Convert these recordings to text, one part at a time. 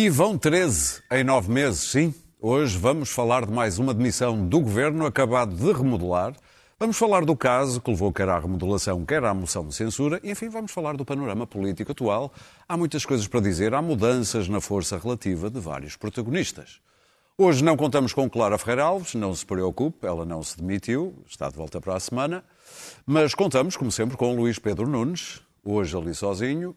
E vão 13 em nove meses, sim. Hoje vamos falar de mais uma demissão do governo acabado de remodelar. Vamos falar do caso que levou quer à remodelação, quer à moção de censura. E, enfim, vamos falar do panorama político atual. Há muitas coisas para dizer, há mudanças na força relativa de vários protagonistas. Hoje não contamos com Clara Ferreira Alves, não se preocupe, ela não se demitiu, está de volta para a semana. Mas contamos, como sempre, com Luís Pedro Nunes, hoje ali sozinho,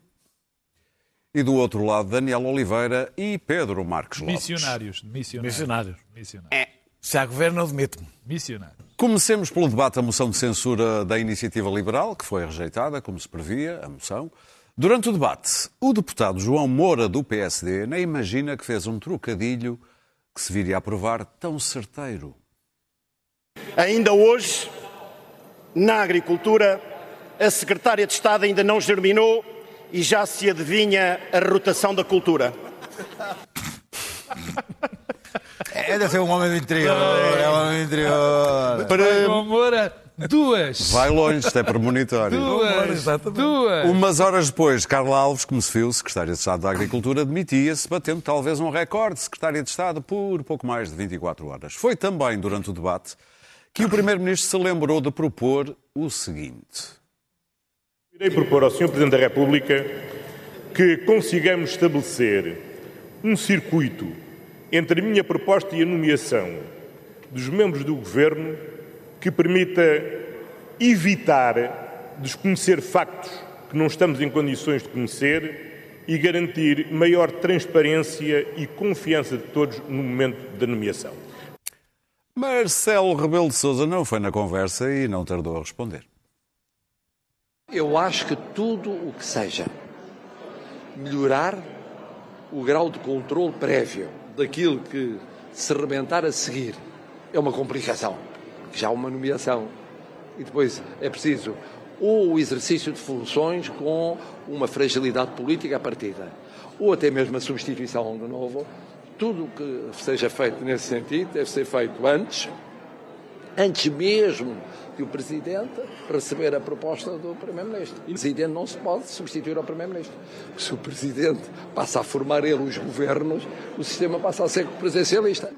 e do outro lado, Daniel Oliveira e Pedro Marques Lopes. Missionários. Missionários. Missionários. Missionários. É. Se há governo, eu demito-me. Missionários. Comecemos pelo debate da moção de censura da Iniciativa Liberal, que foi rejeitada, como se previa, a moção. Durante o debate, o deputado João Moura, do PSD, nem imagina que fez um trocadilho que se viria a provar tão certeiro. Ainda hoje, na agricultura, a secretária de Estado ainda não germinou e já se adivinha a rotação da cultura. É de ser um homem do interior. É um homem do interior. João Moura, duas. Vai longe, isto é premonitório. Duas. exatamente. Duas. Umas horas depois, Carla Alves, como se viu, secretária de Estado da Agricultura, demitia-se, batendo talvez um recorde, secretária de Estado, por pouco mais de 24 horas. Foi também durante o debate que o Primeiro-Ministro se lembrou de propor o seguinte. Irei propor ao Sr. Presidente da República que consigamos estabelecer um circuito entre a minha proposta e a nomeação dos membros do Governo que permita evitar desconhecer factos que não estamos em condições de conhecer e garantir maior transparência e confiança de todos no momento da nomeação. Marcelo Rebelo de Sousa não foi na conversa e não tardou a responder. Eu acho que tudo o que seja melhorar o grau de controle prévio daquilo que se rebentar a seguir é uma complicação. Já há uma nomeação. E depois é preciso ou o exercício de funções com uma fragilidade política à partida, ou até mesmo a substituição do novo. Tudo o que seja feito nesse sentido deve ser feito antes, antes mesmo de o Presidente receber a proposta do Primeiro-Ministro. O Presidente não se pode substituir ao Primeiro-Ministro. Se o Presidente passa a formar ele os governos, o sistema passa a ser presencialista.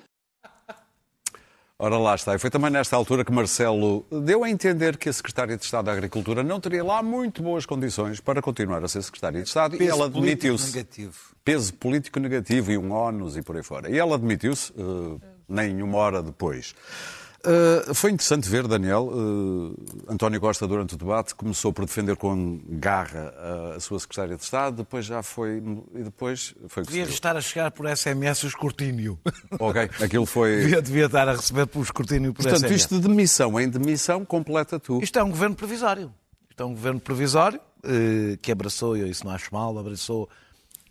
Ora lá está. E foi também nesta altura que Marcelo deu a entender que a Secretária de Estado da Agricultura não teria lá muito boas condições para continuar a ser Secretária de Estado e ela demitiu-se. negativo. Peso político negativo e um ónus e por aí fora. E ela demitiu-se uh, nem uma hora depois. Uh, foi interessante ver, Daniel, uh, António Costa, durante o debate, começou por defender com garra a, a sua secretária de Estado, depois já foi. E depois foi Devia estar a chegar por SMS o escrutínio. Ok, aquilo foi. Devia, devia estar a receber por escrutínio por Portanto, SMS. isto de demissão em demissão completa tu. Isto é um governo provisório. Isto é um governo provisório eh, que abraçou, e eu isso não acho mal, abraçou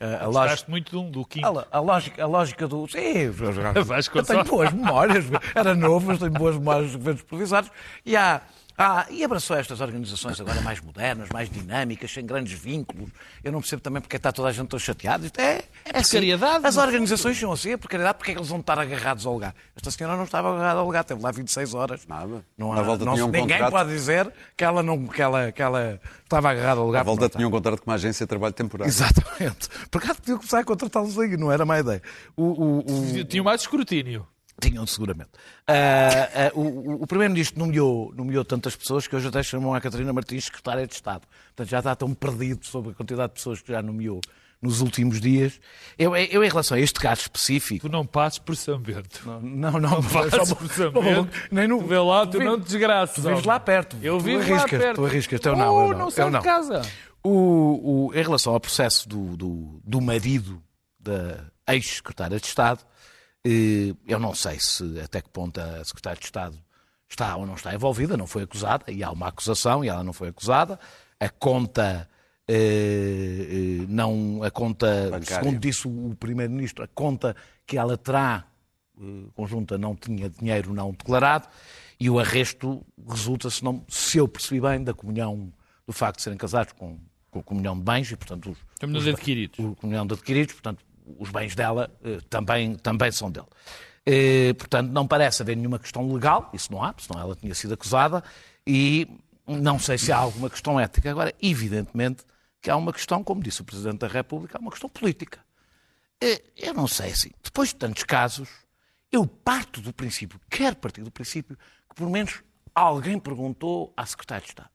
eh, a lógica. Gostaste muito de um, do A, quinto. lo- a lógica, a lógica do. Sim, eu tenho boas memórias. Era novo, mas tenho boas memórias dos governos provisórios. E, há, há- e abraçou estas organizações agora mais modernas, mais dinâmicas, sem grandes vínculos. Eu não percebo também porque está toda a gente tão chateada. Isto é, é assim. precariedade, As no organizações são assim, é precariedade, porque é que eles vão estar agarrados ao lugar? Esta senhora não estava agarrada ao lugar, teve lá 26 horas. Nada. Não, Na há- volta não um ninguém contrato. pode dizer que ela, não, que, ela, que ela estava agarrada ao lugar. À volta tinha um contrato com uma agência de trabalho temporário. Exatamente. Por acaso podiam começar a contratá-los aí, não era má ideia. O, o, o- Tinha mais escrutínio. Tinham, seguramente. Ah, ah, o o- Primeiro-Ministro nomeou, nomeou tantas pessoas que hoje até chamam a Catarina Martins secretária de Estado. Portanto, já está tão perdido sobre a quantidade de pessoas que já nomeou nos últimos dias. Eu, eu em relação a este caso específico. Tu não passes por São Bento. Não, não, não. Passes por São Bento. nem no, Tu vê lá, tu vi- não te desgraças. Tu vives lá perto. Eu tu vivo lá arriscas, perto. Tu arriscas. Eu não, Oh, eu não. não saio eu não. de casa. O, o- em relação ao processo do, do, do marido da ex-secretária de Estado, eu não sei se até que ponto a secretária de Estado está ou não está envolvida, não foi acusada, e há uma acusação e ela não foi acusada. A conta. eh, eh, não a conta, Bancária. segundo disse o primeiro-ministro, a conta que ela terá eh, conjunta não tinha dinheiro não declarado e o arresto resulta, se, não, se eu percebi bem, da comunhão do facto de serem casados com com comunhão de bens e, portanto, os, Estamos nos adquiridos. o comunhão de adquiridos, portanto, os bens dela eh, também, também são dele. Eh, portanto, não parece haver nenhuma questão legal, isso não há, senão ela tinha sido acusada, e não sei se há alguma questão ética. Agora, evidentemente que há uma questão, como disse o Presidente da República, há uma questão política. Eh, Eu não sei assim, depois de tantos casos, eu parto do princípio, quero partir do princípio, que pelo menos alguém perguntou à Secretária de Estado: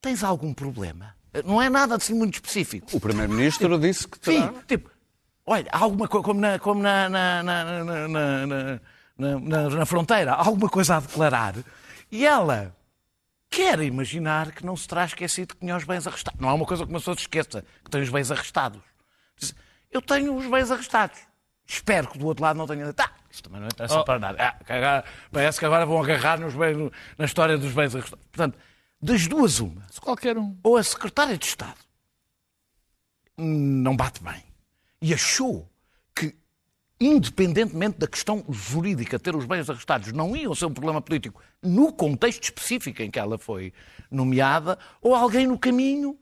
tens algum problema? Não é nada assim muito específico. O Primeiro-Ministro disse que terá. Sim, tipo, olha, há alguma coisa, como na, como na, na, na, na, na, na- na- na- na fronteira, há alguma coisa a declarar, e ela quer imaginar que não se terá esquecido que tinha os bens arrestados. Não é uma coisa que uma pessoa se esqueça, que tem os bens arrestados. Diz, eu tenho os bens arrestados. Espero que do outro lado não tenha. Tá, isso também não interessa Oh. para nada. Ah, que agora- parece que agora vão agarrar nos bens, na história dos bens arrestados. Portanto, das duas, uma Se qualquer um. ou a secretária de Estado não bate bem e achou que, independentemente da questão jurídica, ter os bens arrestados não iam ser um problema político no contexto específico em que ela foi nomeada, ou alguém no caminho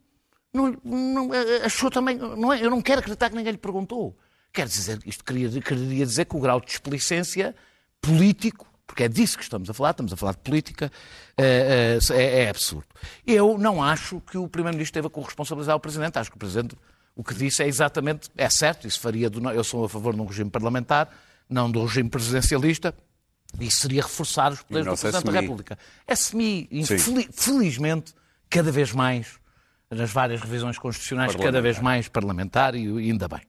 não, não, eh, achou também. Não é, eu não quero acreditar que ninguém lhe perguntou. Quer dizer, isto queria, queria dizer que o grau de displicência político, porque é disso que estamos a falar, estamos a falar de política, eh, eh, é, é absurdo. Eu não acho que o Primeiro-Ministro teve a corresponsabilizar o Presidente. Acho que o Presidente o que disse é exatamente, é certo, isso faria do, eu sou a favor de um regime parlamentar, não do regime presidencialista, e isso seria reforçar os poderes do Presidente da. República. É semi, Sim. infeli- felizmente, cada vez mais, nas várias revisões constitucionais, cada vez mais parlamentar, e, e ainda bem.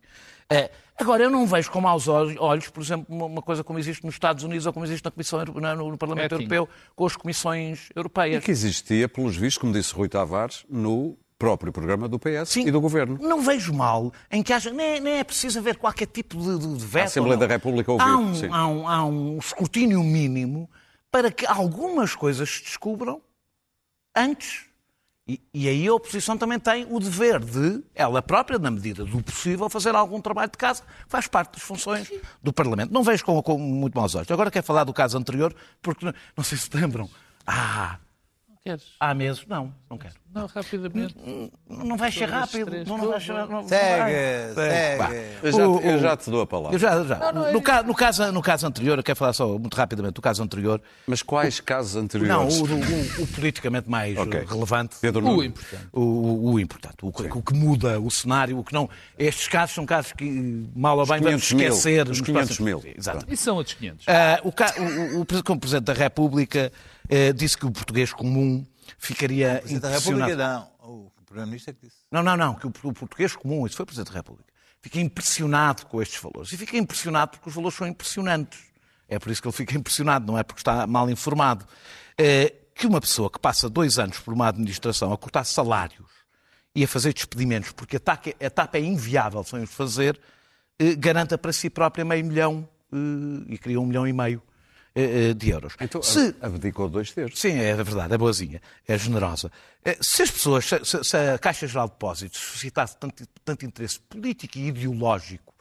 Eh, agora, eu não vejo com maus olhos, olhos, por exemplo, uma, coisa como existe nos Estados Unidos ou como existe na Comissão, no, no Parlamento Vetting. Europeu, com as comissões E europeias. que existia, pelos vistos, como disse Rui Tavares, no próprio programa do PS Sim. e do Governo. Não vejo mal em que haja. Nem, nem é preciso haver qualquer tipo de, de, de veto. Assembleia ou não. da República ouvir, há um, sim. há, um, há um escrutínio mínimo para que algumas coisas se descubram antes. E, e aí a oposição também tem o dever de, ela própria, na medida do possível, fazer algum trabalho de casa, faz parte das funções do Parlamento. Não vejo com, com muito maus olhos. Agora quero falar do caso anterior, porque não, não sei se lembram. Ah, Queres? há meses. Não, não quero. Não, rapidamente. Não vai ser rápido. três, Não, não vai ser, não, não Segue, vai. segue. Eu já, O- eu o- já te dou a palavra. Eu já, já. no, ca- no caso, no caso anterior, eu quero falar só muito rapidamente do caso anterior. Mas quais casos Não, anteriores? o, o- o politicamente mais Ok. uh, relevante. Pedro O importante. O, o- o importante, o, que- o que muda o cenário, o que não. Estes casos são casos que, mal ou bem, vamos 500 mil, esquecer. os nos 500 próximos- mil. Exato. Isso são outros 500. Ah, o, ca- o- o- o- como Presidente da República eh, disse que o português comum ficaria da impressionado. República, não. O Primeiro-Ministro é que disse. Não, não, não, que o, o português comum, isso foi o Presidente da República, fica impressionado com estes valores. E fica impressionado porque os valores são impressionantes. É por isso que ele fica impressionado, não é porque está mal informado. Eh, que uma pessoa que passa dois anos por uma administração a cortar salários e a fazer despedimentos, porque a TAP, é inviável sem os fazer, eh, garanta para si própria meio milhão e cria um milhão e meio de euros. Então, Se- abdicou dois terços. Sim, é verdade, é boazinha, é generosa. Eh, Se as pessoas, se a Caixa Geral de Depósitos suscitasse tanto, tanto interesse político e ideológico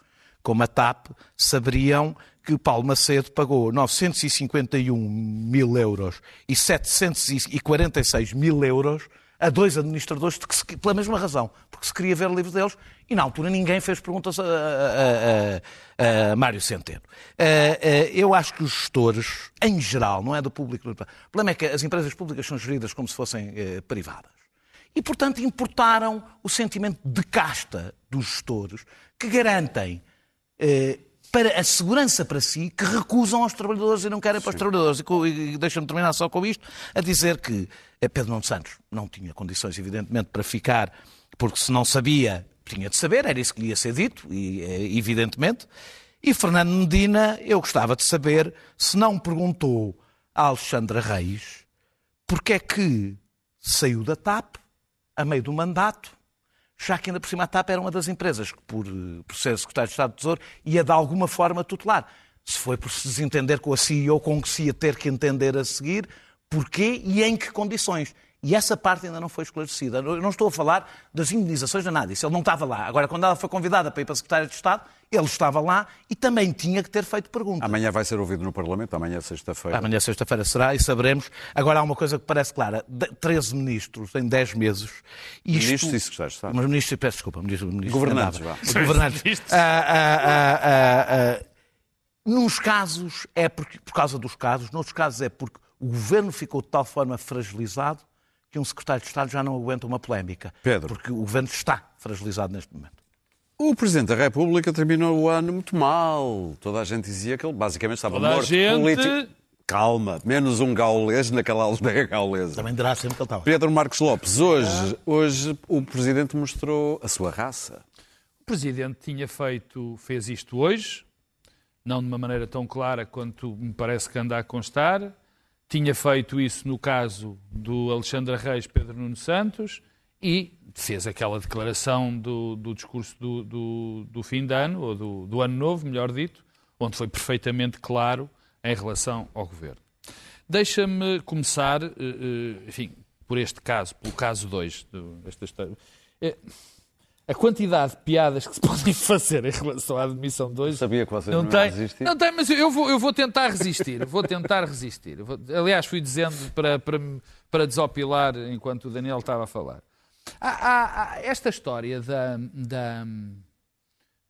como a TAP, saberiam que Paulo Macedo pagou 951 mil euros e 746 mil euros a dois administradores que pela mesma razão, porque se queria ver o livro deles e na altura ninguém fez perguntas a, a- a- a- Mário Centeno. Eh, eh, Eu acho que os gestores, em geral, não é do público, o problema é que as empresas públicas são geridas como se fossem eh, privadas. E, portanto, importaram o sentimento de casta dos gestores que garantem para a segurança para si que recusam aos trabalhadores e não querem para os trabalhadores. E, e deixa-me terminar só com isto, a dizer que eh, Pedro Nuno Santos não tinha condições, evidentemente, para ficar, porque se não sabia, tinha de saber, era isso que lhe ia ser dito, e, eh, evidentemente. E Fernando Medina, eu gostava de saber se não perguntou a Alexandra Reis porque é que saiu da TAP a meio do mandato, já que ainda por cima a TAP era uma das empresas que, por, eh, por ser secretário de Estado de Tesouro, ia de alguma forma tutelar. Se foi por se desentender com a CEO, com que se ia ter que entender a seguir, porquê e em que condições. E essa parte ainda não foi esclarecida. Eu não estou a falar das indenizações de nada. Isso ele não estava lá. Agora, quando ela foi convidada para ir para a Secretária de Estado, ele estava lá e também tinha que ter feito perguntas. Amanhã vai ser ouvido no Parlamento, amanhã é sexta-feira. Amanhã, sexta-feira, será e saberemos. Agora, há uma coisa que parece clara: De- 13 ministros em 10 meses. Isto... Ministros e secretários de Estado. Mas ministros, peço desculpa, ministros, ministros Governantes, é vá. Governantes. Ah, ah, ah, ah, ah. Nos casos é porque, por causa dos casos, noutros casos é porque o governo ficou de tal forma fragilizado que um secretário de Estado já não aguenta uma polémica. Pedro. Porque o governo está fragilizado neste momento. O Presidente da República terminou o ano muito mal. Toda a gente dizia que ele basicamente estava Toda a morto gente- político. Calma, menos um gaulês naquela aldeia gaulesa. Também dirá sempre que ele estava. Pedro Marcos Lopes, hoje, hoje o Presidente mostrou a sua raça. O Presidente tinha feito, fez isto hoje, não de uma maneira tão clara quanto me parece que anda a constar. Tinha feito isso no caso do Alexandre Reis Pedro Nuno Santos e fez aquela declaração do, do discurso do, do- do fim de ano, ou do, do ano novo, melhor dito, onde foi perfeitamente claro em relação ao governo. Deixa-me começar, eh, eh, enfim, por este caso, pelo caso 2 desta história. A quantidade de piadas que se podem fazer em relação à admissão de hoje. Sabia que vocês não não tem, resistir. Não tem, mas eu vou, eu vou tentar resistir. Vou tentar resistir. Eu vou- aliás, fui dizendo para, para, para desopilar enquanto o Daniel estava a falar. Há, há- há esta história da, da-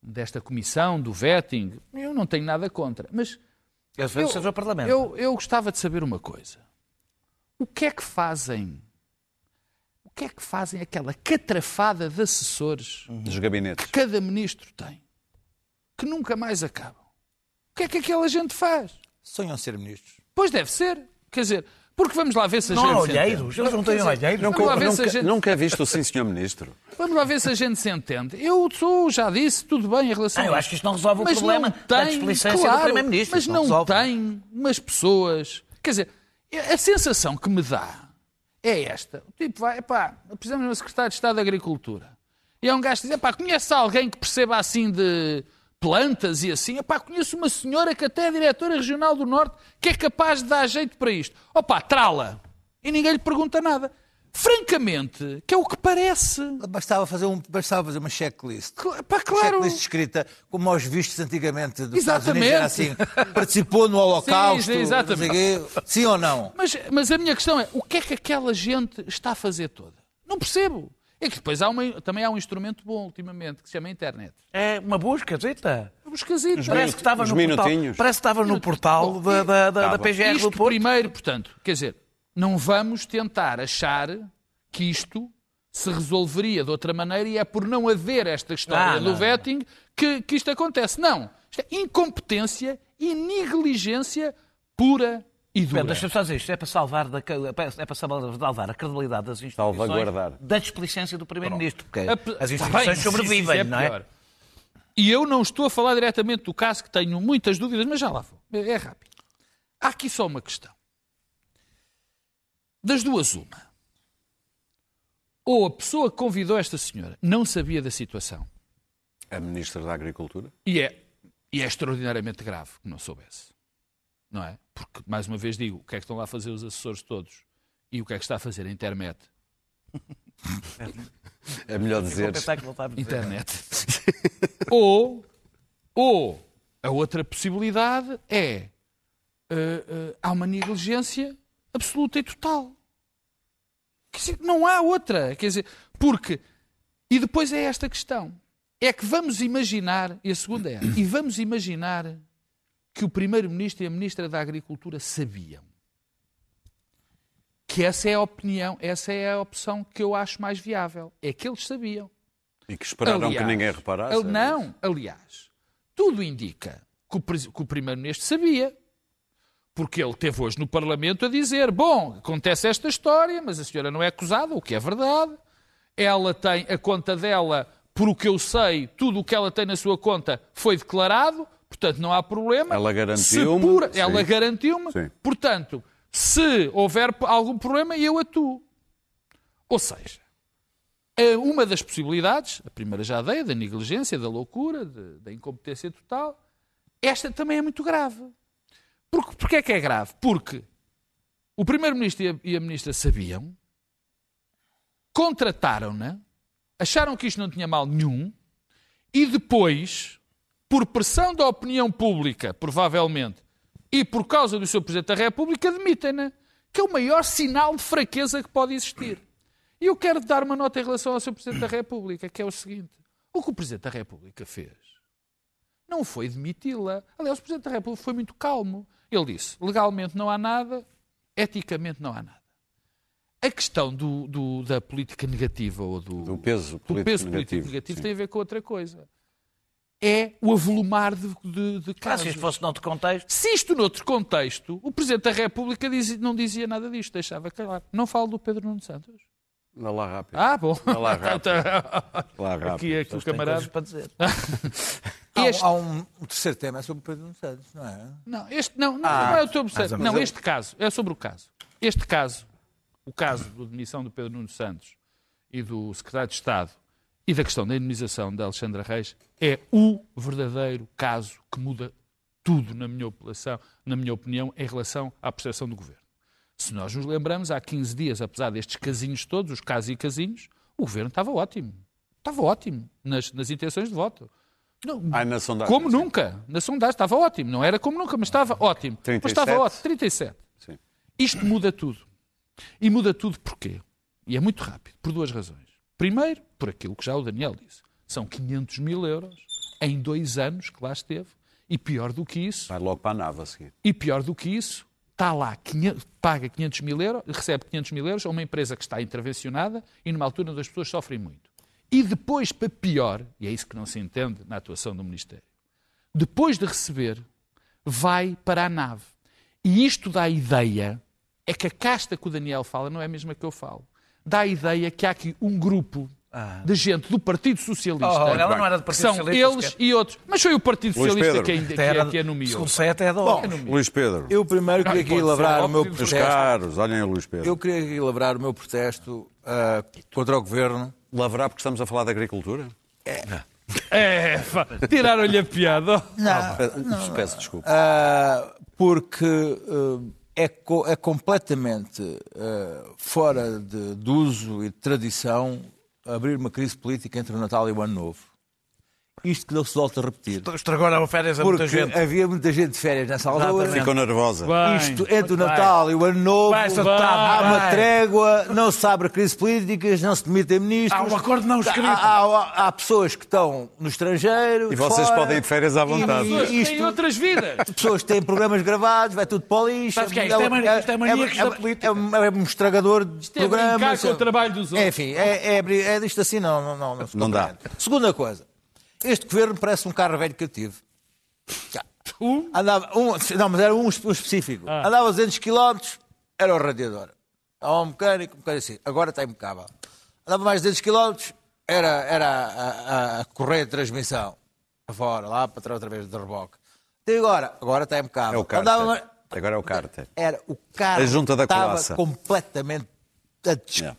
desta comissão, do vetting, eu não tenho nada contra. Mas Às vezes seja o Parlamento. eu, eu gostava de saber uma coisa. O que é que fazem? O que é que fazem aquela catrafada de assessores Dos gabinetes. que cada ministro tem? Que nunca mais acabam. O que é que aquela gente faz? Sonham ser ministros. Pois deve ser. Quer dizer, porque vamos lá ver se a Não gente. há se olheiros, eles não têm olheiros. Vamos Nunca, lá ver se a nunca, gente. nunca visto o sim, senhor Ministro. Vamos lá ver se a gente se entende. Eu sou, já disse, tudo bem em relação Ah, eu acho que isto não resolve o mas problema não da tem, displicência do claro, Primeiro-Ministro. Mas não, resolve. tem umas pessoas. Quer dizer, a sensação que me dá é esta. O tipo vai, epá, precisamos de um secretário de Estado da Agricultura. E é um gajo que diz, epá, conhece alguém que perceba assim de plantas e assim? Epá, conheço uma senhora que até é diretora regional do Norte que é capaz de dar jeito para isto. Opá, trala. E ninguém lhe pergunta nada. Francamente, que é o que parece. Bastava fazer, um, bastava fazer uma checklist. Cla- Pá, claro. Checklist escrita, como aos vistos antigamente dos Estados Unidos. Exatamente. Era assim, participou no Holocausto, Sim, exatamente. quê. sim ou não? Mas, mas a minha questão é, o que é que aquela gente está a fazer toda? Não percebo. É que depois há uma- também há um instrumento bom ultimamente, que se chama internet. É uma busca, zita. É um esquisito. Parece que estava no portal, parece que estava no portal da, da, da, da Estava. PGR do Porto. primeiro, portanto, quer dizer, não vamos tentar achar que isto se resolveria de outra maneira e é por não haver esta história Ah, do não, vetting que, que isto acontece. Não. Isto é incompetência e negligência pura e dura. Deixa-me só dizer isto, é para salvar, da, é para salvar a credibilidade das instituições Salvaguardar. da displicência do Primeiro-Ministro, porque A as Tá instituições bem, sobrevivem, isso não é? pior. E eu não estou a falar diretamente do caso, que tenho muitas dúvidas, mas já lá vou. É é rápido. Há aqui só uma questão. Das duas, uma. Ou a pessoa que convidou esta senhora não sabia da situação, A Ministra da Agricultura. e é, e é extraordinariamente grave que não soubesse. Não é? Porque, mais uma vez digo, o que é que estão lá a fazer os assessores todos? E o que é que está a fazer a internet? É melhor dizer. Internet. ou, ou a outra possibilidade é eh, eh, há uma negligência absoluta e total. Quer dizer, não há outra. Quer dizer, porque. E depois é esta questão. É que vamos imaginar, e a segunda é, e vamos imaginar que o Primeiro-Ministro e a Ministra da Agricultura sabiam. Que essa é a opinião, essa é a opção que eu acho mais viável. É que eles sabiam. E que esperaram Aliás, que ninguém reparasse. al- Não, aliás, tudo indica que o, o Primeiro-Ministro sabia. Porque ele teve hoje no Parlamento a dizer: bom, acontece esta história, mas a senhora não é acusada, o que é verdade. Ela tem a conta dela, por o que eu sei, tudo o que ela tem na sua conta foi declarado, portanto não há problema. Ela garantiu-me, pura-. Ela garantiu-me, portanto, se houver algum problema, eu atuo. Ou seja, é uma das possibilidades, a primeira já dei, da negligência, da loucura, de- da incompetência total, esta também é muito grave. Porque, porque é que é grave? Porque o Primeiro-Ministro e a, e a Ministra sabiam, contrataram-na, acharam que isto não tinha mal nenhum, e depois, por pressão da opinião pública, provavelmente, e por causa do seu Presidente da República, demitem-na, que é o maior sinal de fraqueza que pode existir. E eu quero dar uma nota em relação ao seu Presidente da República, que é o seguinte: o que o Presidente da República fez não foi demiti-la. Aliás, o Presidente da República foi muito calmo. Ele disse: legalmente não há nada, eticamente não há nada. A questão do, do- da política negativa ou do, Do peso do político peso negativo, político negativo sim. tem a ver com outra coisa. É o avolumar de, de, de Ah, casos. se isto fosse noutro contexto. Se isto noutro contexto, o Presidente da República diz- não dizia nada disto, deixava calar. Não falo do Pedro Nuno Santos. Anda lá rápido. Ah, bom. Vai lá rápido. Lá rápido. aqui, aqui o Tem camarada. para dizer. Há, Este- há um, um terceiro tema é sobre o Pedro Santos, não é? Não, este, não, não, Ah, não é o ou Não, este caso. É sobre o caso. Este caso, o caso da demissão do Pedro Nuno Santos e do secretário de Estado e da questão da indemnização da Alexandra Reis é o verdadeiro caso que muda tudo, na minha, opinião, na minha opinião, em relação à percepção do governo. Se nós nos lembramos, há 15 dias, apesar destes casinhos todos, os casos e casinhos, o governo estava ótimo. Estava ótimo nas, nas intenções de voto. Não, Ai, na sondagem, como nunca. Na sondagem estava ótimo. Não era como nunca, mas estava ótimo. Mas 37? estava ótimo. 37. Sim. Isto muda tudo. E muda tudo porquê? E é muito rápido, por duas razões. Primeiro, por aquilo que já o Daniel disse. São 500 mil euros em dois anos que lá esteve. E pior do que isso, Vai logo para a nave a seguir. e pior do que isso, está lá, 500 paga 500 mil euros, recebe 500 mil euros a uma empresa que está intervencionada e numa altura onde as pessoas sofrem muito. E depois, para pior, e é isso que não se entende na atuação do Ministério, depois de receber, vai para a nave. E isto dá a ideia, é que a casta que o Daniel fala não é a mesma que eu falo. Dá a ideia que há aqui um grupo de gente do Partido Socialista, Oh, ela não era do que Partido são Socialista eles sequer. e outros. Mas foi o Partido Luís Socialista Pedro. que, ainda- que, era- que a nomeou. Segundo sei, até é da Bom, Luís Pedro. Eu primeiro queria aqui lavrar o meu protesto. caros, olhem Luís Pedro. Eu queria aqui lavrar o meu protesto ah, contra o governo. Lavrar porque estamos a falar de agricultura? É, pá, tiraram-lhe a piada. Não, Peço, peço desculpa. Ah, porque ah, é, co- é completamente ah, fora de, de uso e de tradição abrir uma crise política entre o Natal e o Ano Novo. Isto que não se volta a repetir. Estragou a férias a Porque muita gente. havia muita gente de férias nessa altura. Ficou nervosa. Bem, Isto entre o Natal e o Ano Novo, Vai. há uma trégua, não se abre crises políticas, não se demitem ministros. Há um acordo não escrito. Há, há- há pessoas que estão no estrangeiro. E vocês fora, podem ir de férias à vontade. E, e têm isto, outras vidas. pessoas que têm programas gravados, vai tudo para o lixo. O que é? Isto é mani- isto é maníacos da política. É, um- é um estragador de é brincar programas. com o trabalho dos outros. Enfim, é, é, é disto assim, não, não, não, não Não dá. Segunda coisa, este governo parece um carro velho que eu tive. Um? Andava, um, não, mas era um, es- específico. Ah. Andava a 200 km, era o radiador. Há um mecânico, um mecânico assim, agora está impecável. Andava mais de 200 km, era, era a, a- a correia de transmissão. Para fora, lá para trás, outra vez de reboque. E agora? Agora está impecável. É o Andava Agora é o cárter. Era o carro A junta da estava colaça. completamente... a Yeah.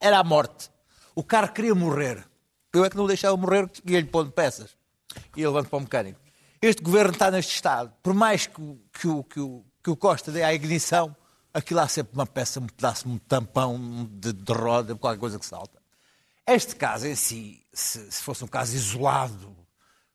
era a morte. O carro queria morrer. Eu é que não o deixava morrer e ia-lhe pondo peças. E ele levanta para o mecânico. Este governo está neste estado. Por mais que, o- que, o, que, o, que o Costa dê à ignição, aquilo há sempre uma peça, um pedaço, um tampão de, de roda, qualquer coisa que salta. Este caso em si, se, se fosse um caso isolado,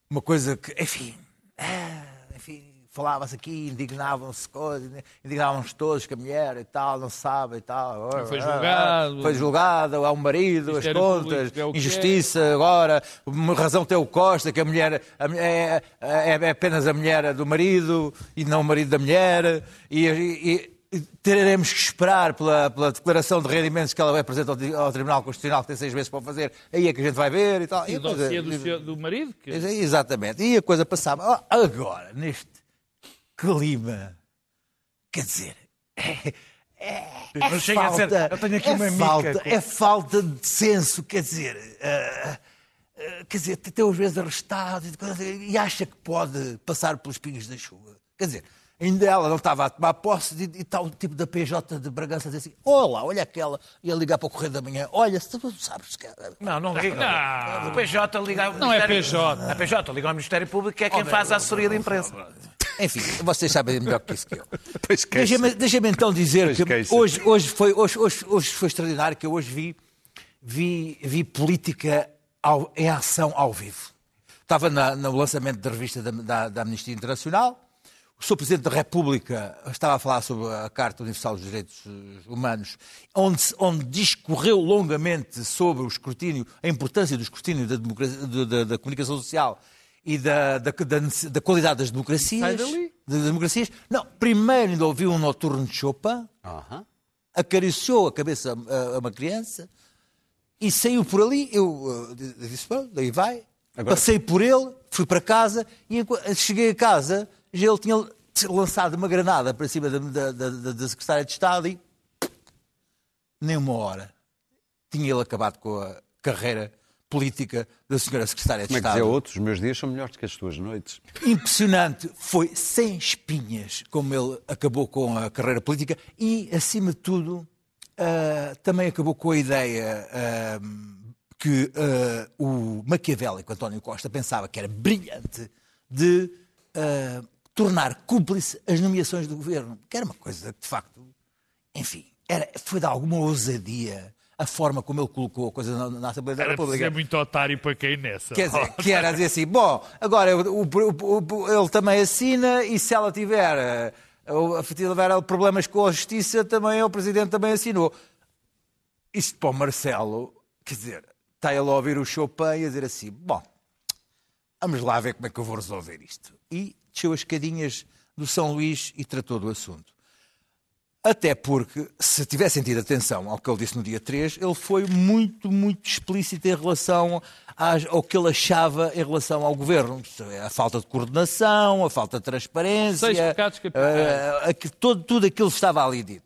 uma coisa que, enfim, ah, enfim falava-se aqui, indignavam-se coisas, indignavam-se todos que a mulher e tal, não sabe e tal. Foi Ah, julgado. Foi julgado, há um marido, as contas, é que injustiça agora, uma razão tem o Costa, que a mulher a é, é, é apenas a mulher do marido e não o marido da mulher, e, e- e teremos que esperar pela, pela declaração de rendimentos que ela apresenta ao, tri- ao Tribunal Constitucional, que tem seis meses para fazer, aí é que a gente vai ver e tal. E E o dossiê do, do marido? Que... Exatamente. E a coisa passava. Agora, neste clima, quer dizer, é, é, é chega a falta, dizer, eu tenho aqui é uma mica falta, com- é falta de senso, quer dizer, ah, ah, quer dizer, tem às vezes arrestado e e acha que pode passar pelos pingos da chuva. Quer dizer, ainda ela não estava a tomar posse e, e está o tipo da PJ de Bragança a dizer assim, olá, olha aquela, ia ligar para o Correio da Manhã, olha, se tu sabes que... Não, não liga. Não. O PJ liga ao Não é Ministério- PJ. A PJ liga ao Ministério Público, que é quem faz a assessoria de imprensa. Enfim, vocês sabem melhor que isso que eu. Queixa. Deixa-me deixa então dizer Pois que queixa. hoje, hoje, foi, hoje, hoje, hoje foi extraordinário que eu hoje vi, vi, vi política ao- em ação ao vivo. Estava na- no lançamento da revista da, da, da Amnistia Internacional. O Sr. Presidente da República estava a falar sobre a Carta Universal dos Direitos Humanos, onde, onde discorreu longamente sobre o escrutínio, a importância do escrutínio da, democracia- da- da- da comunicação social e da, da- da da qualidade das democracias. Sai dali. Das democracias. Não, primeiro ainda ouviu um noturno de Chopin, Aham. acariciou a cabeça a, a uma criança e saiu por ali. Eu uh, disse, "Pronto, daí vai. Agora- Passei por ele, fui para casa e enqu- cheguei a casa, já ele tinha lançado uma granada para cima da, da, da- da secretária de Estado e nem uma hora tinha ele acabado com a carreira política da senhora secretária de Como é que Estado. outros? Os meus dias são melhores que as tuas noites. Impressionante, foi sem espinhas como ele acabou com a carreira política e, acima de tudo, ah, também acabou com a ideia ah, que ah, o maquiavélico António Costa pensava que era brilhante de tornar cúmplice as nomeações do governo, que era uma coisa que, de facto, enfim, era, foi de alguma ousadia a forma como ele colocou a coisa na, na Assembleia da Era República. ser muito otário para cair nessa. Quer dizer, que era dizer assim, bom, agora o- o- o- ele também assina e se ela tiver, eh, se tiver problemas com a justiça, também o Presidente também assinou. Isto para o Marcelo, quer dizer, está ele a ouvir o Chopin e a dizer assim, bom, vamos lá ver como é que eu vou resolver isto. E desceu as escadinhas do São Luís e tratou do assunto. Até porque, se tivessem tido atenção ao que ele disse no dia 3, ele foi muito, muito explícito em relação às- ao que ele achava em relação ao governo. A falta de coordenação, a falta de transparência. Seis pecados capitais. eh, aqui- todo, tudo aquilo estava ali dito.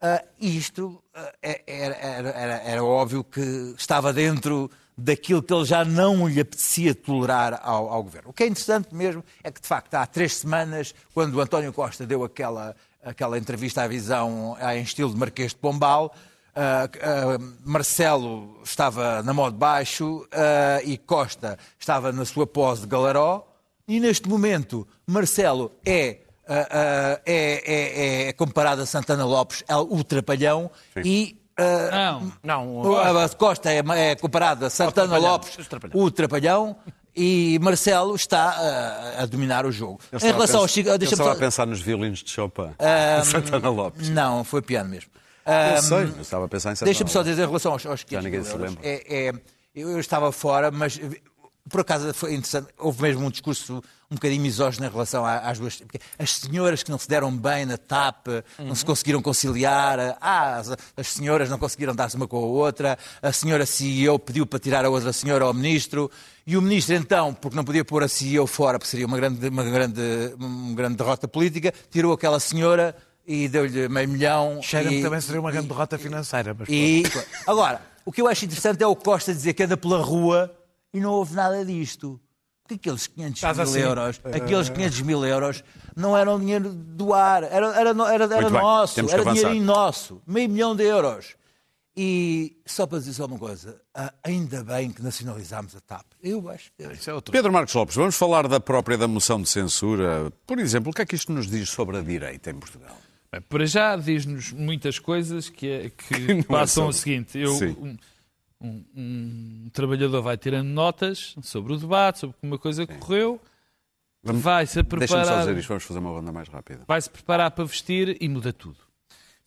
Ah, isto é- era, era- era- era óbvio que estava dentro daquilo que ele já não lhe apetecia tolerar ao, ao governo. O que é interessante mesmo é que, de facto, há três semanas, quando o António Costa deu aquela, aquela entrevista à visão em estilo de Marquês de Pombal, ah, ah, Marcelo estava na mão de baixo ah, e Costa estava na sua pose de galaró, e neste momento Marcelo é ah, é, é- é comparado a Santana Lopes, é o trapalhão, e Não. Não, Costa. É, é comparado a Santana Lopes, o trapalhão, e Marcelo está ah, a dominar o jogo. Eu em estava relação a ao pensar- Chico, eu estava só- a pensar nos violinos de Chopin. Santana Lopes. Não, foi piano mesmo. Eu sei, eu estava a pensar em Santana Deixa-me só dizer em relação aos, aos 500 ninguém se lembra. É, é- eu estava fora, mas por acaso foi interessante. Houve mesmo um discurso um bocadinho misógino em relação às duas. porque As senhoras que não se deram bem na TAP, não Uhum. se conseguiram conciliar. Ah, as, as senhoras não conseguiram dar-se uma com a outra. A senhora CEO pediu para tirar a outra senhora ao ministro. E o ministro, então, porque não podia pôr a CEO fora, porque seria uma grande, uma grande, uma grande derrota política, tirou aquela senhora e deu-lhe meio milhão. Cheira-me que também seria uma grande e- derrota financeira. Mas e, agora, o que eu acho interessante é o Costa dizer que anda pela rua e não houve nada disto. Porque aqueles 500 Estás mil assim. euros, aqueles 500 mil euros não eram dinheiro do ar, era, era, era, era nosso, que era avançar. dinheirinho nosso, meio milhão de euros. E só para dizer só uma coisa, ah, ainda bem que nacionalizámos a TAP. Eu acho que. É outro. Pedro Marcos Lopes, vamos falar da própria da moção de censura. Por exemplo, o que é que isto nos diz sobre a direita em Portugal? Bem, Para já diz-nos muitas coisas que, é- que Não é passam só- o seguinte. Eu, Sim. Um, um- trabalhador vai tirando notas sobre o debate, sobre como a coisa correu, Vamos- vai-se Deixa-me só preparar, dizer isto, vamos fazer uma ronda mais rápida. vai-se preparar para vestir e muda tudo.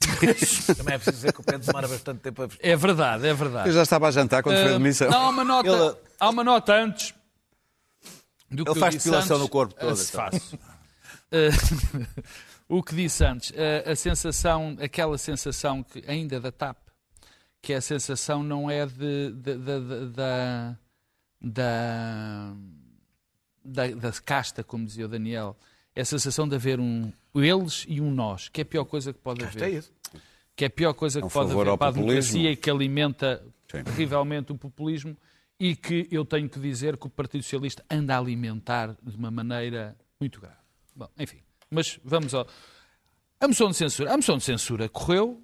Também é preciso dizer que o Pedro demora bastante tempo a vestir. É verdade, é verdade. Eu já estava a jantar quando foi a Ah, demissão. Não, há uma nota, Ele- há uma nota antes do que Ele eu faz depilação no corpo todo, se então. faço. Ah, o que disse antes, a, a sensação, aquela sensação que ainda da TAP, que a sensação não é de, de- de- de- da, da, da, casta, como dizia o Daniel, é a sensação de haver um eles e um nós, que é a pior coisa que pode haver É isso. que é a pior coisa que um pode haver para a democracia e que alimenta Sim. terrivelmente o populismo e que eu tenho que dizer que o Partido Socialista anda a alimentar de uma maneira muito grave. Bom, enfim, mas vamos ao... A moção de censura. A moção de censura correu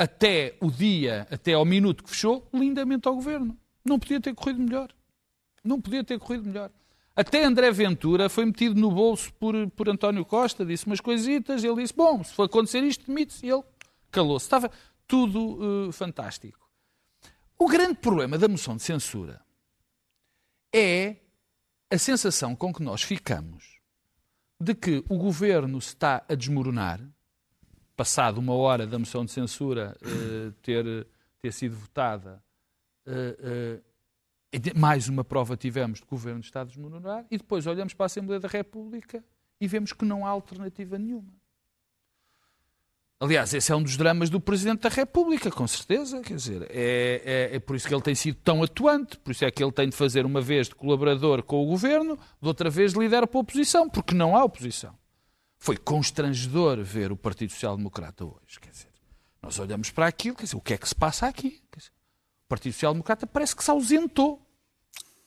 até o dia, até ao minuto que fechou, lindamente ao Governo. Não podia ter corrido melhor. Não podia ter corrido melhor. Até André Ventura foi metido no bolso por, por António Costa, disse umas coisitas, ele disse, bom, se for acontecer isto, demite-se, e ele calou-se. Estava tudo uh, fantástico. O grande problema da moção de censura é a sensação com que nós ficamos de que o governo se está a desmoronar, passado uma hora da moção de censura uh, ter, ter sido votada, uh, uh, mais uma prova tivemos de governo está a desmoronar, e depois olhamos para a Assembleia da República e vemos que não há alternativa nenhuma. Aliás, esse é um dos dramas do Presidente da República, com certeza. Quer dizer, é, é, é, por isso que ele tem sido tão atuante, por isso é que ele tem de fazer uma vez de colaborador com o governo, de outra vez lidera para a oposição, porque não há oposição. Foi constrangedor ver o Partido Social Democrata hoje. Quer dizer, nós olhamos para aquilo, quer dizer, o que é que se passa aqui? Dizer, o Partido Social Democrata parece que se ausentou.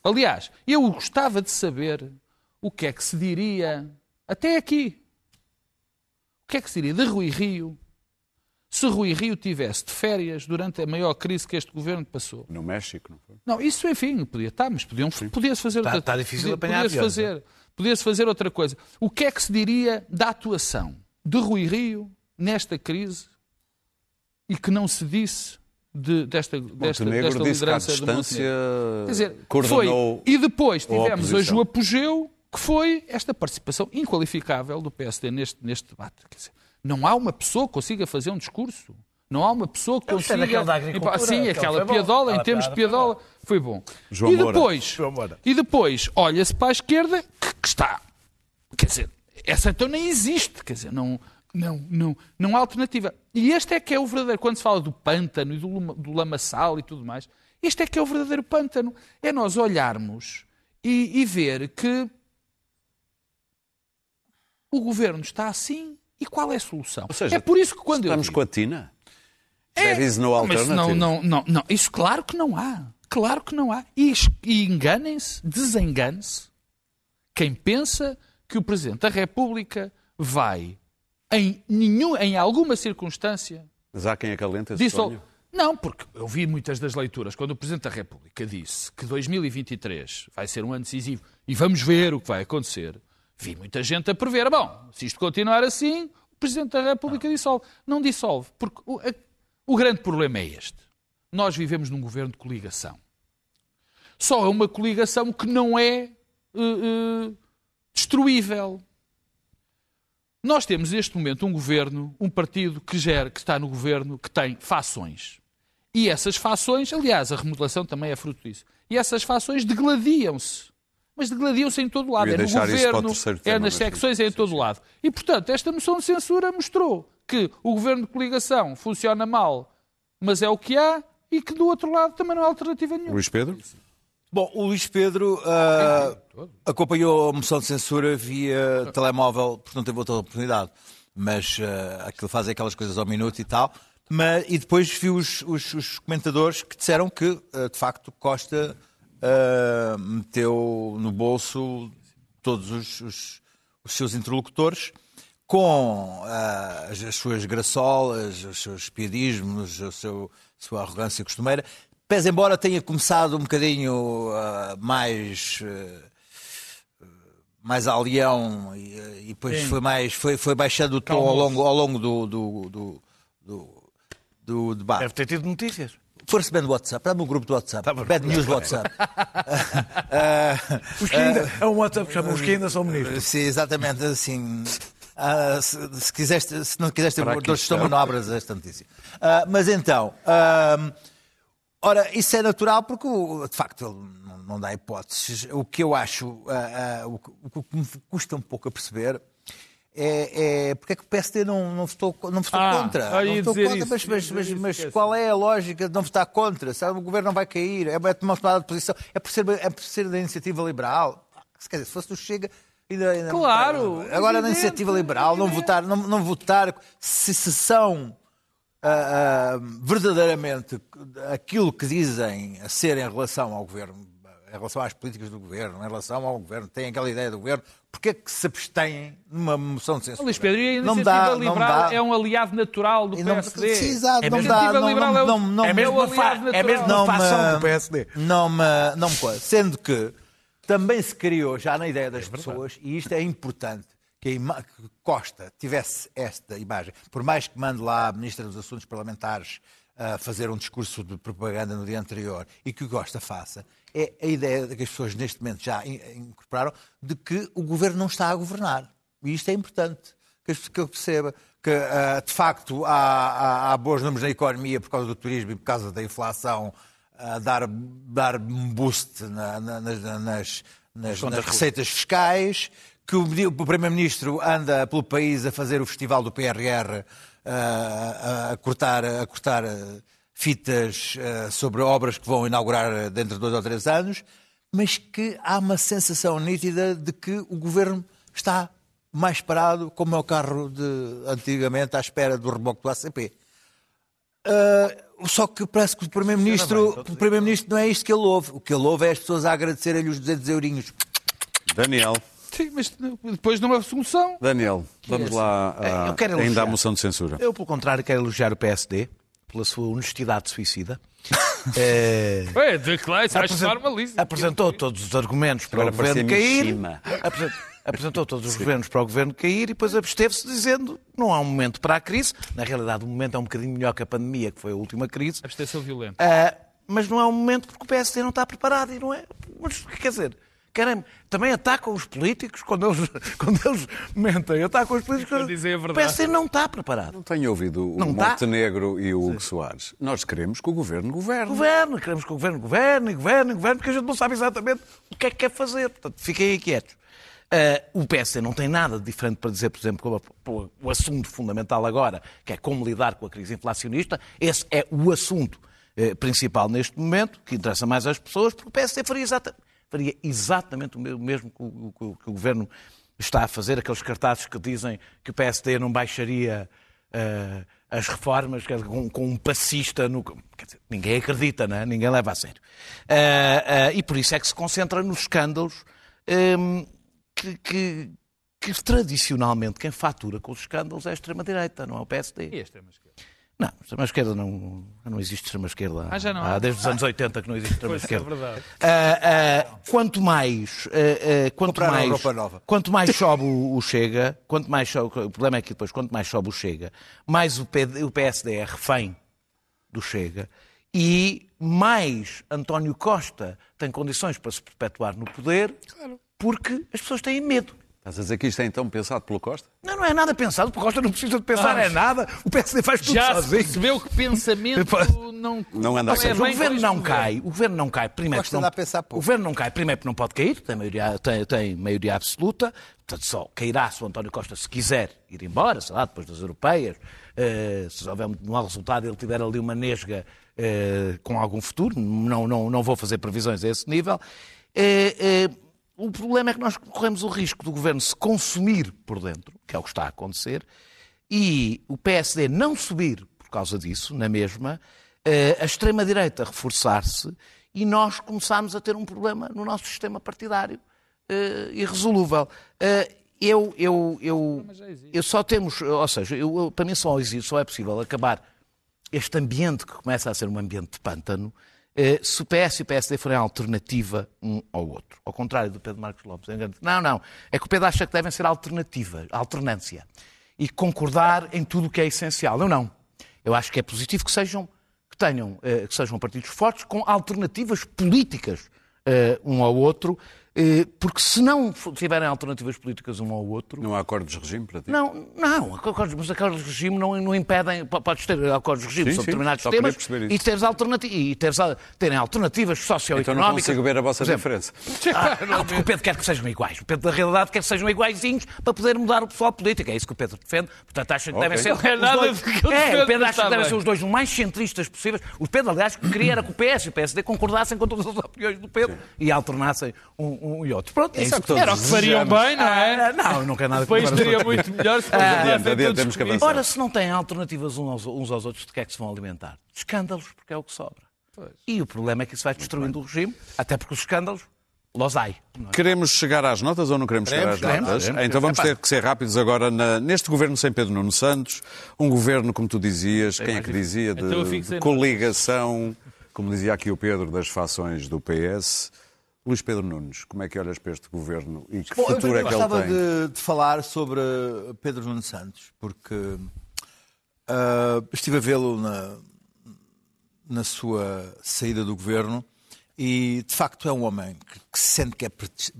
Aliás, eu gostava de saber o que é que se diria até aqui. O que é que se diria de Rui Rio se Rui Rio tivesse de férias durante a maior crise que este governo passou. No México, não foi? Não, isso, enfim, podia estar, mas podiam, podia-se fazer Está, está difícil podia, apanhar aviões, fazer, podia-se fazer outra coisa. O que é que se diria da atuação de Rui Rio nesta crise e que não se disse de- desta, desta, Montenegro desta disse que à liderança distância? Quer dizer, coordenou foi. E depois tivemos hoje o apogeu, que foi esta participação inqualificável do PSD neste, neste debate. Quer dizer, não há uma pessoa que consiga fazer um discurso. Não há uma pessoa que Eu gostei consiga. agricultura, Sim, aquela foi bom. piadola, em Aquela termos de piada foi piadola, foi bom. João e depois, Moura. e depois olha-se para a esquerda, que, que está. Quer dizer, essa então nem existe. Quer dizer, não, não, não, não há alternativa. E este é que é o verdadeiro. Quando se fala do pântano e do, do lamaçal e tudo mais, este é que é o verdadeiro pântano. É nós olharmos e, e ver que o governo está assim e qual é a solução. Ou seja, é por isso que quando eu Estamos digo- com a Tina? There is no alternative. não, não, não, não. Isso claro que não há. Claro que não há. E, e enganem-se, desengane-se quem pensa que o Presidente da República vai, em, nenhum, em alguma circunstância, Mas há quem acalenta esse sonho. Não, porque eu vi muitas das leituras quando o Presidente da República disse que 2023 vai ser um ano decisivo e vamos ver o que vai acontecer. Vi muita gente a prever. Bom, se isto continuar assim, o Presidente da República dissolve. Não dissolve, porque o, grande problema é este. Nós vivemos num governo de coligação. Só é uma coligação que não é eh, eh, destruível. Nós temos neste momento um governo, um partido que gera, que está no governo, que tem fações. E essas fações, aliás, a remodelação também é fruto disso. E essas fações degladiam-se. Mas degladiam-se em todo lado. É no governo, é nas secções, é em todo lado. E, portanto, esta moção de censura mostrou que o governo de coligação funciona mal, mas é o que há, e que do outro lado também não há alternativa nenhuma. Luís Pedro? Bom, o Luís Pedro ah, acompanhou a moção de censura via telemóvel, porque não teve outra oportunidade. Mas ah, aquilo faz aquelas coisas ao minuto e tal. Mas, e depois viu os, os- os comentadores que disseram que, ah, de facto, Costa ah, meteu no bolso todos os, os- os seus interlocutores com ah, as, as suas graçolas, os seus piadismos, a seu- sua arrogância costumeira. Pese embora tenha começado um bocadinho ah, mais ah, mais a leão e, e depois foi mais foi, foi baixando o tom ao longo, ao longo do, do, do, do, do debate. Deve ter tido notícias. For recebendo WhatsApp, dá-me um grupo do WhatsApp. Bad News WhatsApp. Os que ainda, é um WhatsApp que chama os que ainda são ministros. Sim, exatamente assim. Ah, se, se, quiseres, se não está. estômago, não abras esta notícia. Ah, mas então, ah, ora, isso é natural porque, de facto, ele não, não dá hipóteses. O que eu acho, o, que- o que me custa um pouco a perceber é, é porque é que o PSD não, não votou, não votou Ah, contra. Não votou contra, isso, mas, mas, mas, mas qual é a lógica de não votar contra? Sabe, o governo não vai cair, é uma tomada de posição, é por ser, é por ser da iniciativa liberal. Quer dizer, se fosse do Chega. Ainda, ainda Claro, Agora na iniciativa liberal, não votar, não, não votar se, se são ah, ah, verdadeiramente aquilo que dizem a ser em relação ao governo, em relação às políticas do governo, em relação ao governo, têm aquela ideia do governo, porque é que se abstêm numa moção de censura? Luís Pedro, e a Não iniciativa dá, não liberal dá. é um aliado natural do não- PSD. Sim, exato, a não iniciativa dá, não- liberal não- é, o- não- não- é É meu mesmo uma fa- aliado é mesmo natural. uma não me- do PSD. Não me, não me coisa. Sendo que também se criou já na ideia das pessoas, e isto é importante, que, Costa tivesse esta imagem, por mais que mande lá a Ministra dos Assuntos Parlamentares a fazer um discurso de propaganda no dia anterior e que o Costa faça, é a ideia de que as pessoas neste momento já in- incorporaram de que o governo não está a governar. E isto é importante que eu perceba que, ah, de facto, há, há, há bons números na economia por causa do turismo e por causa da inflação a dar, dar um boost na- na- nas, nas- nas- nas receitas fiscais, que o, o Primeiro-Ministro anda pelo país a fazer o festival do PRR, ah, a, a cortar, a cortar ah, fitas ah, sobre obras que vão inaugurar dentro de dois ou três anos, mas que há uma sensação nítida de que o Governo está mais parado, como é o carro de antigamente, à espera do reboque do ACP. Uh, só que parece que o Primeiro-Ministro o Primeiro-Ministro não é isto que ele ouve. O que ele ouve é as pessoas a agradecerem-lhe os 200 eurinhos. Daniel, Sim, mas depois não há solução. Daniel, vamos lá É, a- eu quero ainda à moção de censura. Eu, pelo contrário, quero elogiar o PSD pela sua honestidade suicida. É, de claro, acho apresen- normalíssimo. apresentou todos os argumentos para Agora o governo cair. Mishima. Apresen- Apresentou todos os governos para o governo cair e depois absteve-se dizendo não há um momento para a crise. Na realidade, o momento é um bocadinho melhor que a pandemia, que foi a última crise. Abstenção violenta. Ah, mas não é um momento porque o PSD não está preparado e não é. Mas quer dizer, querem, também atacam os políticos quando eles, quando eles mentem, atacam os políticos Para dizer a O verdade. PSD não está preparado. Não tenho ouvido o Não? Montenegro e o Hugo Soares. Nós queremos que o governo governe. Governo, queremos que o governo governe, governe, governe, porque a gente não sabe exatamente o que é que quer fazer. Portanto, fiquem aí quietos. Ah, o PSD não tem nada de diferente para dizer, por exemplo, como o assunto fundamental agora, que é como lidar com a crise inflacionista. Esse é o assunto eh, principal neste momento, que interessa mais às pessoas, porque o PSD faria, exata- faria exatamente o me- o mesmo que o, que o- que o governo está a fazer, aqueles cartazes que dizem que o PSD não baixaria eh, as reformas com, com um passista no. Dizer, ninguém acredita, não é? ninguém leva a sério. Eh, eh, e por isso é que se concentra nos escândalos ehm, que, que- que tradicionalmente quem fatura com os escândalos é a extrema-direita, não é o PSD. E é que eu. Não, a extrema-esquerda não, não existe extrema-esquerda. Ah, já não há? desde os anos 80 que não existe Pois é extrema-esquerda. verdade. Ah, ah, quanto mais, ah, ah, quanto Compraram mais, roupa nova. quanto mais sobe o, o Chega, quanto mais sobe, o problema é que depois quanto mais sobe o Chega, mais o, PD, o PSD é refém do Chega e mais António Costa tem condições para se perpetuar no poder, porque as pessoas têm medo. Estás a dizer que isto é então pensado pelo Costa? Não, não é nada pensado, porque Costa não precisa de pensar, Ah, é nada. O PSD faz tudo Já se sozinho. percebeu que pensamento não, Não anda é a ser. Ou seja, o governo não cai, o governo não cai, primeiro Gosta que não, pensar pouco. o governo não cai, primeiro porque não pode cair, tem maioria, tem, tem maioria absoluta, portanto só cairá se o António Costa se quiser ir embora, sei lá, depois das europeias, eh, se houver um mau resultado ele tiver ali uma nesga eh, com algum futuro, não, não, não vou fazer previsões a esse nível. Eh, o problema é que nós corremos o risco do governo se consumir por dentro, que é o que está a acontecer, e o PSD não subir por causa disso, na mesma, eh, a extrema-direita reforçar-se e nós começarmos a ter um problema no nosso sistema partidário eh, irresolúvel. Eh, eu, eu, eu, eu só temos, ou seja, eu, para mim só, existe, só é possível acabar este ambiente que começa a ser um ambiente de pântano se o PS e o PSD forem alternativa um ao outro. Ao contrário do Pedro Marcos Lopes. Não, não. É que o Pedro acha que devem ser alternativa, alternância. E concordar em tudo o que é essencial. Eu não. Eu acho que é positivo que sejam, que tenham, eh, que sejam partidos fortes com alternativas políticas eh, um ao outro, eh, porque se não tiverem alternativas políticas um ao outro, Não há acordos de regime para ti? não, não, acordos, mas acordos de regime não, não impedem. po- Podes ter acordos de regime Sim, sobre sim, determinados temas perceber e isso. teres, alternati e teres terem alternativas Então socioeconómicas. não consigo ver a vossa exemplo, diferença. ah, não, porque o Pedro quer que sejam iguais. O Pedro, da realidade, quer que sejam iguaizinhos para poder mudar o pessoal político. É isso que o Pedro defende. Portanto, acha que Ok. devem ser. Não é os nada dois... do que É, o Pedro acha que devem bem. ser os dois o mais centristas possíveis. O Pedro, aliás, o que queria era que o PS e o PSD concordassem com todas as opiniões do Pedro e alternassem um, um e outro. Pronto, é Isso é que todos Era o que fariam bem, não é? Ah, não, não quero nada O país com estaria muito melhor se avançar. Ora, se não têm alternativas uns aos, uns aos outros, de que é que se vão alimentar? De escândalos, porque é o que sobra. E o problema é que isso vai destruindo o regime, até porque os escândalos, los ai. não é? Queremos chegar às notas ou não queremos, Queremos, chegar às queremos, notas? queremos. Então vamos Epá. ter que ser rápidos agora na- neste governo sem Pedro Nuno Santos, um governo, como tu dizias, quem é que dizia, de, Então de sem coligação, como dizia aqui o Pedro, das fações do PS. Luís Pedro Nunes, como é que olhas para este governo e que Bom, eu futuro é que ele gostava tem? de, de falar sobre Pedro Nuno Santos, porque ah, estive a vê-lo na, na sua saída do governo e, de facto, é um homem que, que se sente que é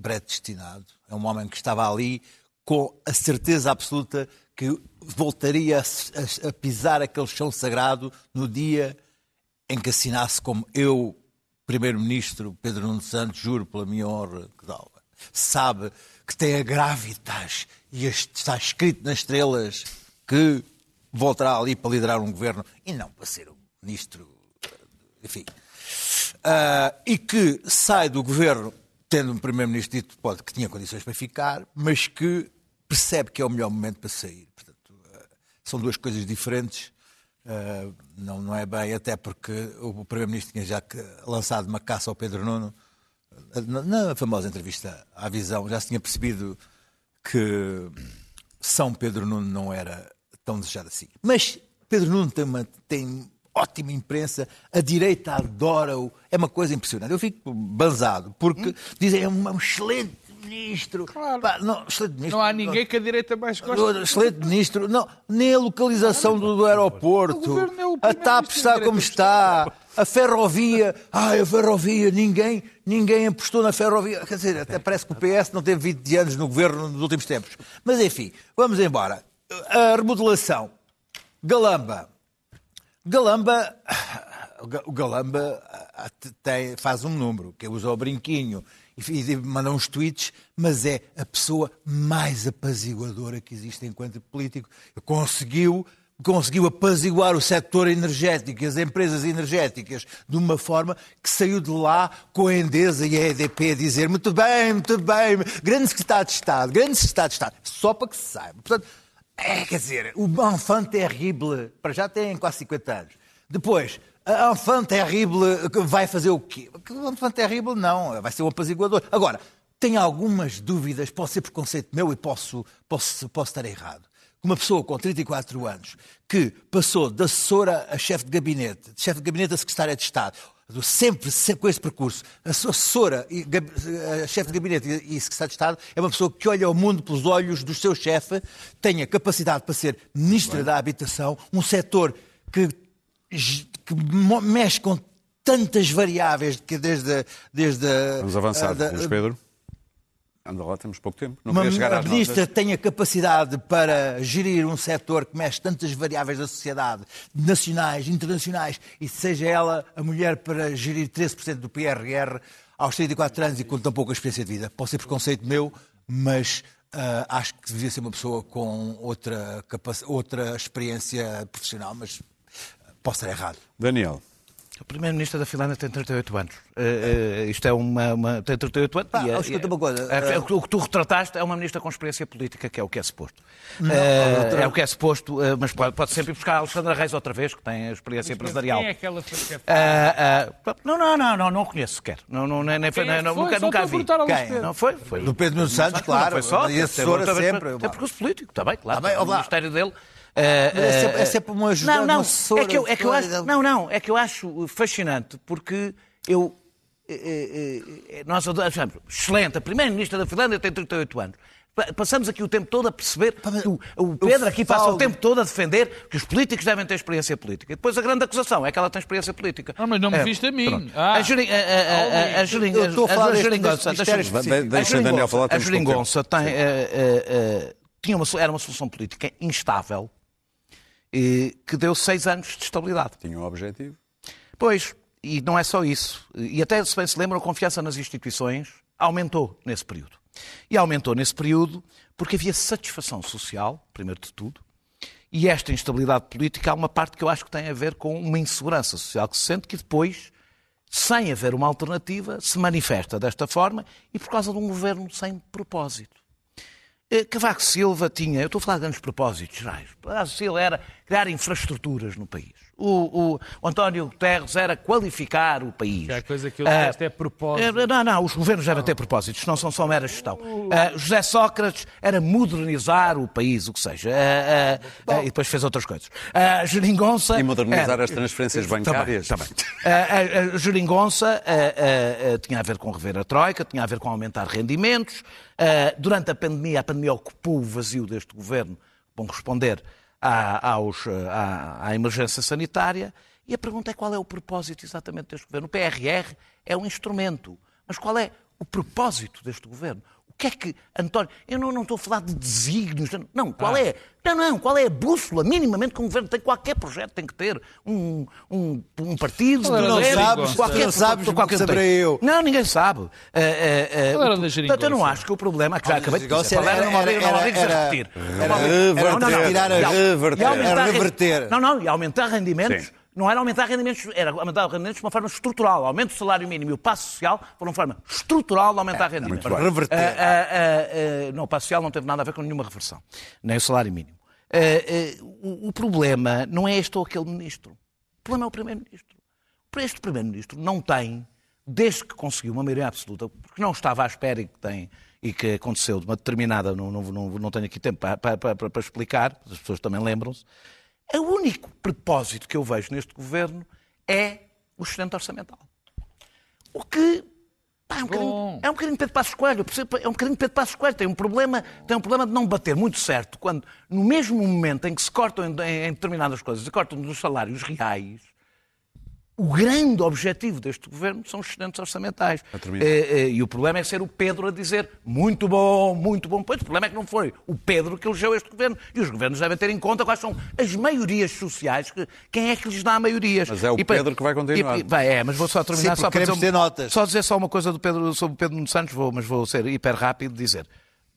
predestinado. É um homem que estava ali com a certeza absoluta que voltaria a, a- a pisar aquele chão sagrado no dia em que assinasse como eu, Primeiro-Ministro Pedro Nuno Santos, juro pela minha honra que. Sabe que tem a gravitas e está escrito nas estrelas que voltará ali para liderar um governo e não para ser um ministro, enfim. Ah, e que sai do governo tendo um primeiro-ministro dito pode, que tinha condições para ficar, mas que percebe que é o melhor momento para sair. Portanto, ah, são duas coisas diferentes. Ah, não, não é bem, até porque o primeiro-ministro tinha já lançado uma caça ao Pedro Nuno. Ah, Na, na famosa entrevista à visão, já se tinha percebido que São Pedro Nuno não era tão desejado assim. Mas Pedro Nuno tem, uma, tem ótima imprensa, a direita adora-o, é uma coisa impressionante. Eu fico banzado, porque dizem é um, é um excelente ministro. Pá, não, excelente ministro. Não há ninguém que a direita mais goste. Excelente ministro. Não, nem a localização do, do aeroporto. O governo é o a TAP está como está. A ferrovia. Ai, a ferrovia. Ninguém, ninguém apostou na ferrovia. Quer dizer, até parece que o PS não teve 20 anos no governo nos últimos tempos. Mas enfim, vamos embora. A remodelação. Galamba. Galamba. O Galamba ah, tem- faz um número, que usa o brinquinho e e manda uns tweets, mas é a pessoa mais apaziguadora que existe enquanto político. Conseguiu, conseguiu apaziguar o setor energético as empresas energéticas de uma forma que saiu de lá com a Endesa e a EDP a dizer muito bem, muito bem, grande secretário de Estado, grande secretário de Estado, só para que se saiba. Portanto, é, quer dizer, o enfant terrible, para já tem quase 50 anos. Depois, a enfant terrible vai fazer o quê? O enfant terrible não, vai ser um apaziguador. Agora, tenho algumas dúvidas, pode ser preconceito meu e posso, posso, posso estar errado. Uma pessoa com 34 anos que passou de assessora a chefe de gabinete, de chefe de gabinete a secretária de Estado, sempre, sempre com esse percurso, a assessora, e a chefe de gabinete e e secretária de Estado, é uma pessoa que olha o mundo pelos olhos do seu chefe, tem a capacidade para ser ministra da Habitação, um setor que, que mexe com tantas variáveis que desde, desde Vamos avançar, a- da- Pedro. Anda lá, temos pouco tempo. Não uma chegar a às ministra notas. tem a capacidade para gerir um setor que mexe tantas variáveis da sociedade, nacionais, internacionais, e seja ela a mulher para gerir 13% do PRR aos 34 anos e com tão pouca experiência de vida. Pode ser preconceito meu, mas ah, acho que devia ser uma pessoa com outra, outra experiência profissional, mas posso estar errado. Daniel, O primeiro-ministro da Finlândia tem 38 anos. Eh, isto é uma, uma- Tem 38 anos. Pá, e é- escuta uma coisa, é- eh, o que tu retrataste é uma ministra com experiência política, que é o que é suposto. Não, outra- É o que é suposto, mas pode, pode sempre ir buscar a Alexandra Reis outra vez, que tem a experiência empresarial. Quem é aquela que não, não, não, não, não conheço sequer. Não, não, nem, nem foi, é nem- foi? nunca, Só nunca a vi. Quem? Não foi? foi Do Pedro Santos, Não claro, foi só. e assessora sempre, Tem pá. percurso político, está bem, claro. Tá bem, o. Ministério dele. Mas é sempre- eh, é sempre uma ajudante, Não, não, assessora, é que eu, é que eu acho, assessora. não, não, é que eu acho fascinante porque eu. eh, eh, eh, nós adoramos, excelente, a primeira-ministra da Finlândia tem 38 anos. Pa- Passamos aqui o tempo todo a perceber que o, o Pedro aqui passa o tempo todo a defender que os políticos devem ter experiência política. E depois a grande acusação é que ela tem experiência política. Ah, mas não me É, viste a mim. Ah. A geri- a- a- a- a- a geri- Eu estou a falar a deste- geringonça, deste deixa-me- mistério de- deixa a o Daniel falar, a temos pouco tempo. geringonça tem, eh, eh, eh, tinha uma, era uma solução política instável que deu seis anos de estabilidade. tinha um objetivo. Pois, e não é só isso. E até, se bem se lembram, a confiança nas instituições aumentou nesse período. E aumentou nesse período porque havia satisfação social, primeiro de tudo, e esta instabilidade política há uma parte que eu acho que tem a ver com uma insegurança social que se sente que depois, sem haver uma alternativa, se manifesta desta forma e por causa de um governo sem propósito. Eh, Cavaco Silva tinha, eu estou a falar de grandes propósitos gerais, Cavaco Silva era criar infraestruturas no país. O, o- o António Guterres era qualificar o país. Que é a coisa que eu Ah, é propósito. é, Não, não, os governos devem ter propósitos, não são só mera gestão. Ah, José Sócrates era modernizar o país, o que seja. Ah, ah, e depois fez outras coisas. Ah, Geringonça... E modernizar era- as transferências Também, bancárias. também. A, a Geringonça tinha a ver com rever a Troika, tinha a ver com aumentar rendimentos. Durante a pandemia, a pandemia ocupou o vazio deste governo, vão responder à, aos, à, à emergência sanitária. E a pergunta é qual é o propósito exatamente deste governo. O PRR é um instrumento, mas qual é o propósito deste governo? O que é que, António, eu não, não estou a falar de desígnios, não, qual é? Não, não, qual é a bússola minimamente que um governo tem? Qualquer projeto tem que ter. Um, um, um partido, era um da governo, Geringonça? qualquer, não sabes, qualquer saberei eu. Não, ninguém sabe. Ah, ah, ah, Qual era da portanto, eu não acho que o problema, que já Ah, acabei de dizer, era, era- não não era- obrigues a era- repetir. era- Não reverter, não, não, não. Era reverter. Não, não, e aumentar rendimentos. Não era aumentar rendimentos, era aumentar rendimentos de uma forma estrutural. Aumento do salário mínimo e o passo social foram uma forma estrutural de aumentar rendimentos. bem. Reverter. Ah, ah, ah, não, o passo social não teve nada a ver com nenhuma reversão, nem o salário mínimo. Ah, ah, o, o problema não é este ou aquele ministro. O problema é o primeiro-ministro. Este primeiro-ministro não tem, desde que conseguiu uma maioria absoluta, porque não estava à espera e que tem e que aconteceu de uma determinada, não, não, não, não tenho aqui tempo para, para, para, para explicar, as pessoas também lembram-se, o único propósito que eu vejo neste governo é o excedente orçamental. O que pá, é, um bocadinho, é um bocadinho Pedro Passos Coelho, é um bocadinho Pedro Passos Coelho, tem um problema, tem um problema de não bater muito certo quando no mesmo momento em que se cortam em, em- em determinadas coisas, se cortam nos salários reais, o grande objetivo deste governo são os excedentes orçamentais. terminar. Eh, eh, E o problema é ser o Pedro a dizer muito bom, muito bom. Pois o problema é que não foi o Pedro que elegeu este governo. E os governos devem ter em conta quais são as maiorias sociais, que, quem é que lhes dá maiorias. Mas é o E Pedro que vai continuar. e- e- vai, é, mas vou só terminar Sim, só para queremos dizer, ter notas. Só dizer só uma coisa do Pedro, sobre o Pedro Nuno Santos, vou, mas vou ser hiper rápido dizer.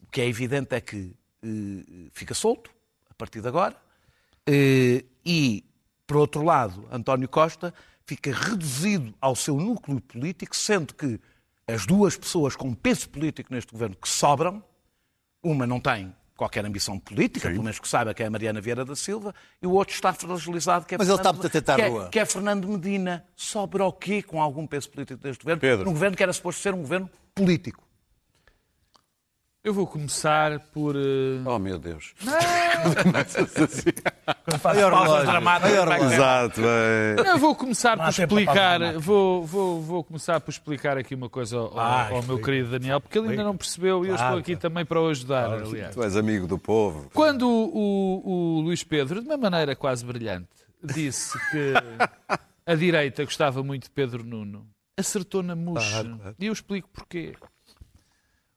O que é evidente é que eh, fica solto a partir de agora eh, e, por outro lado, António Costa fica reduzido ao seu núcleo político, sendo que as duas pessoas com peso político neste governo que sobram, uma não tem qualquer ambição política, pelo menos que saiba que é a Mariana Vieira da Silva, e o outro está fragilizado, que é, Mas ele Fernando, está muito atento à que é- que é Fernando Medina. Sobra o quê com algum peso político deste governo? Pedro. Um governo que era suposto ser um governo político. Eu vou começar por. eh, Oh, meu Deus. Olha o relógio. Olha o relógio. Exato, bem. Eu vou começar por explicar, vou, vou, vou começar por explicar aqui uma coisa ao, Ah, ao meu querido Daniel, porque ele ainda não percebeu e eu estou aqui também para o ajudar, aliás. Tu és amigo do povo. Quando o, o Luís Pedro, de uma maneira quase brilhante, disse que a direita gostava muito de Pedro Nuno, acertou na mousse. E eu explico porquê.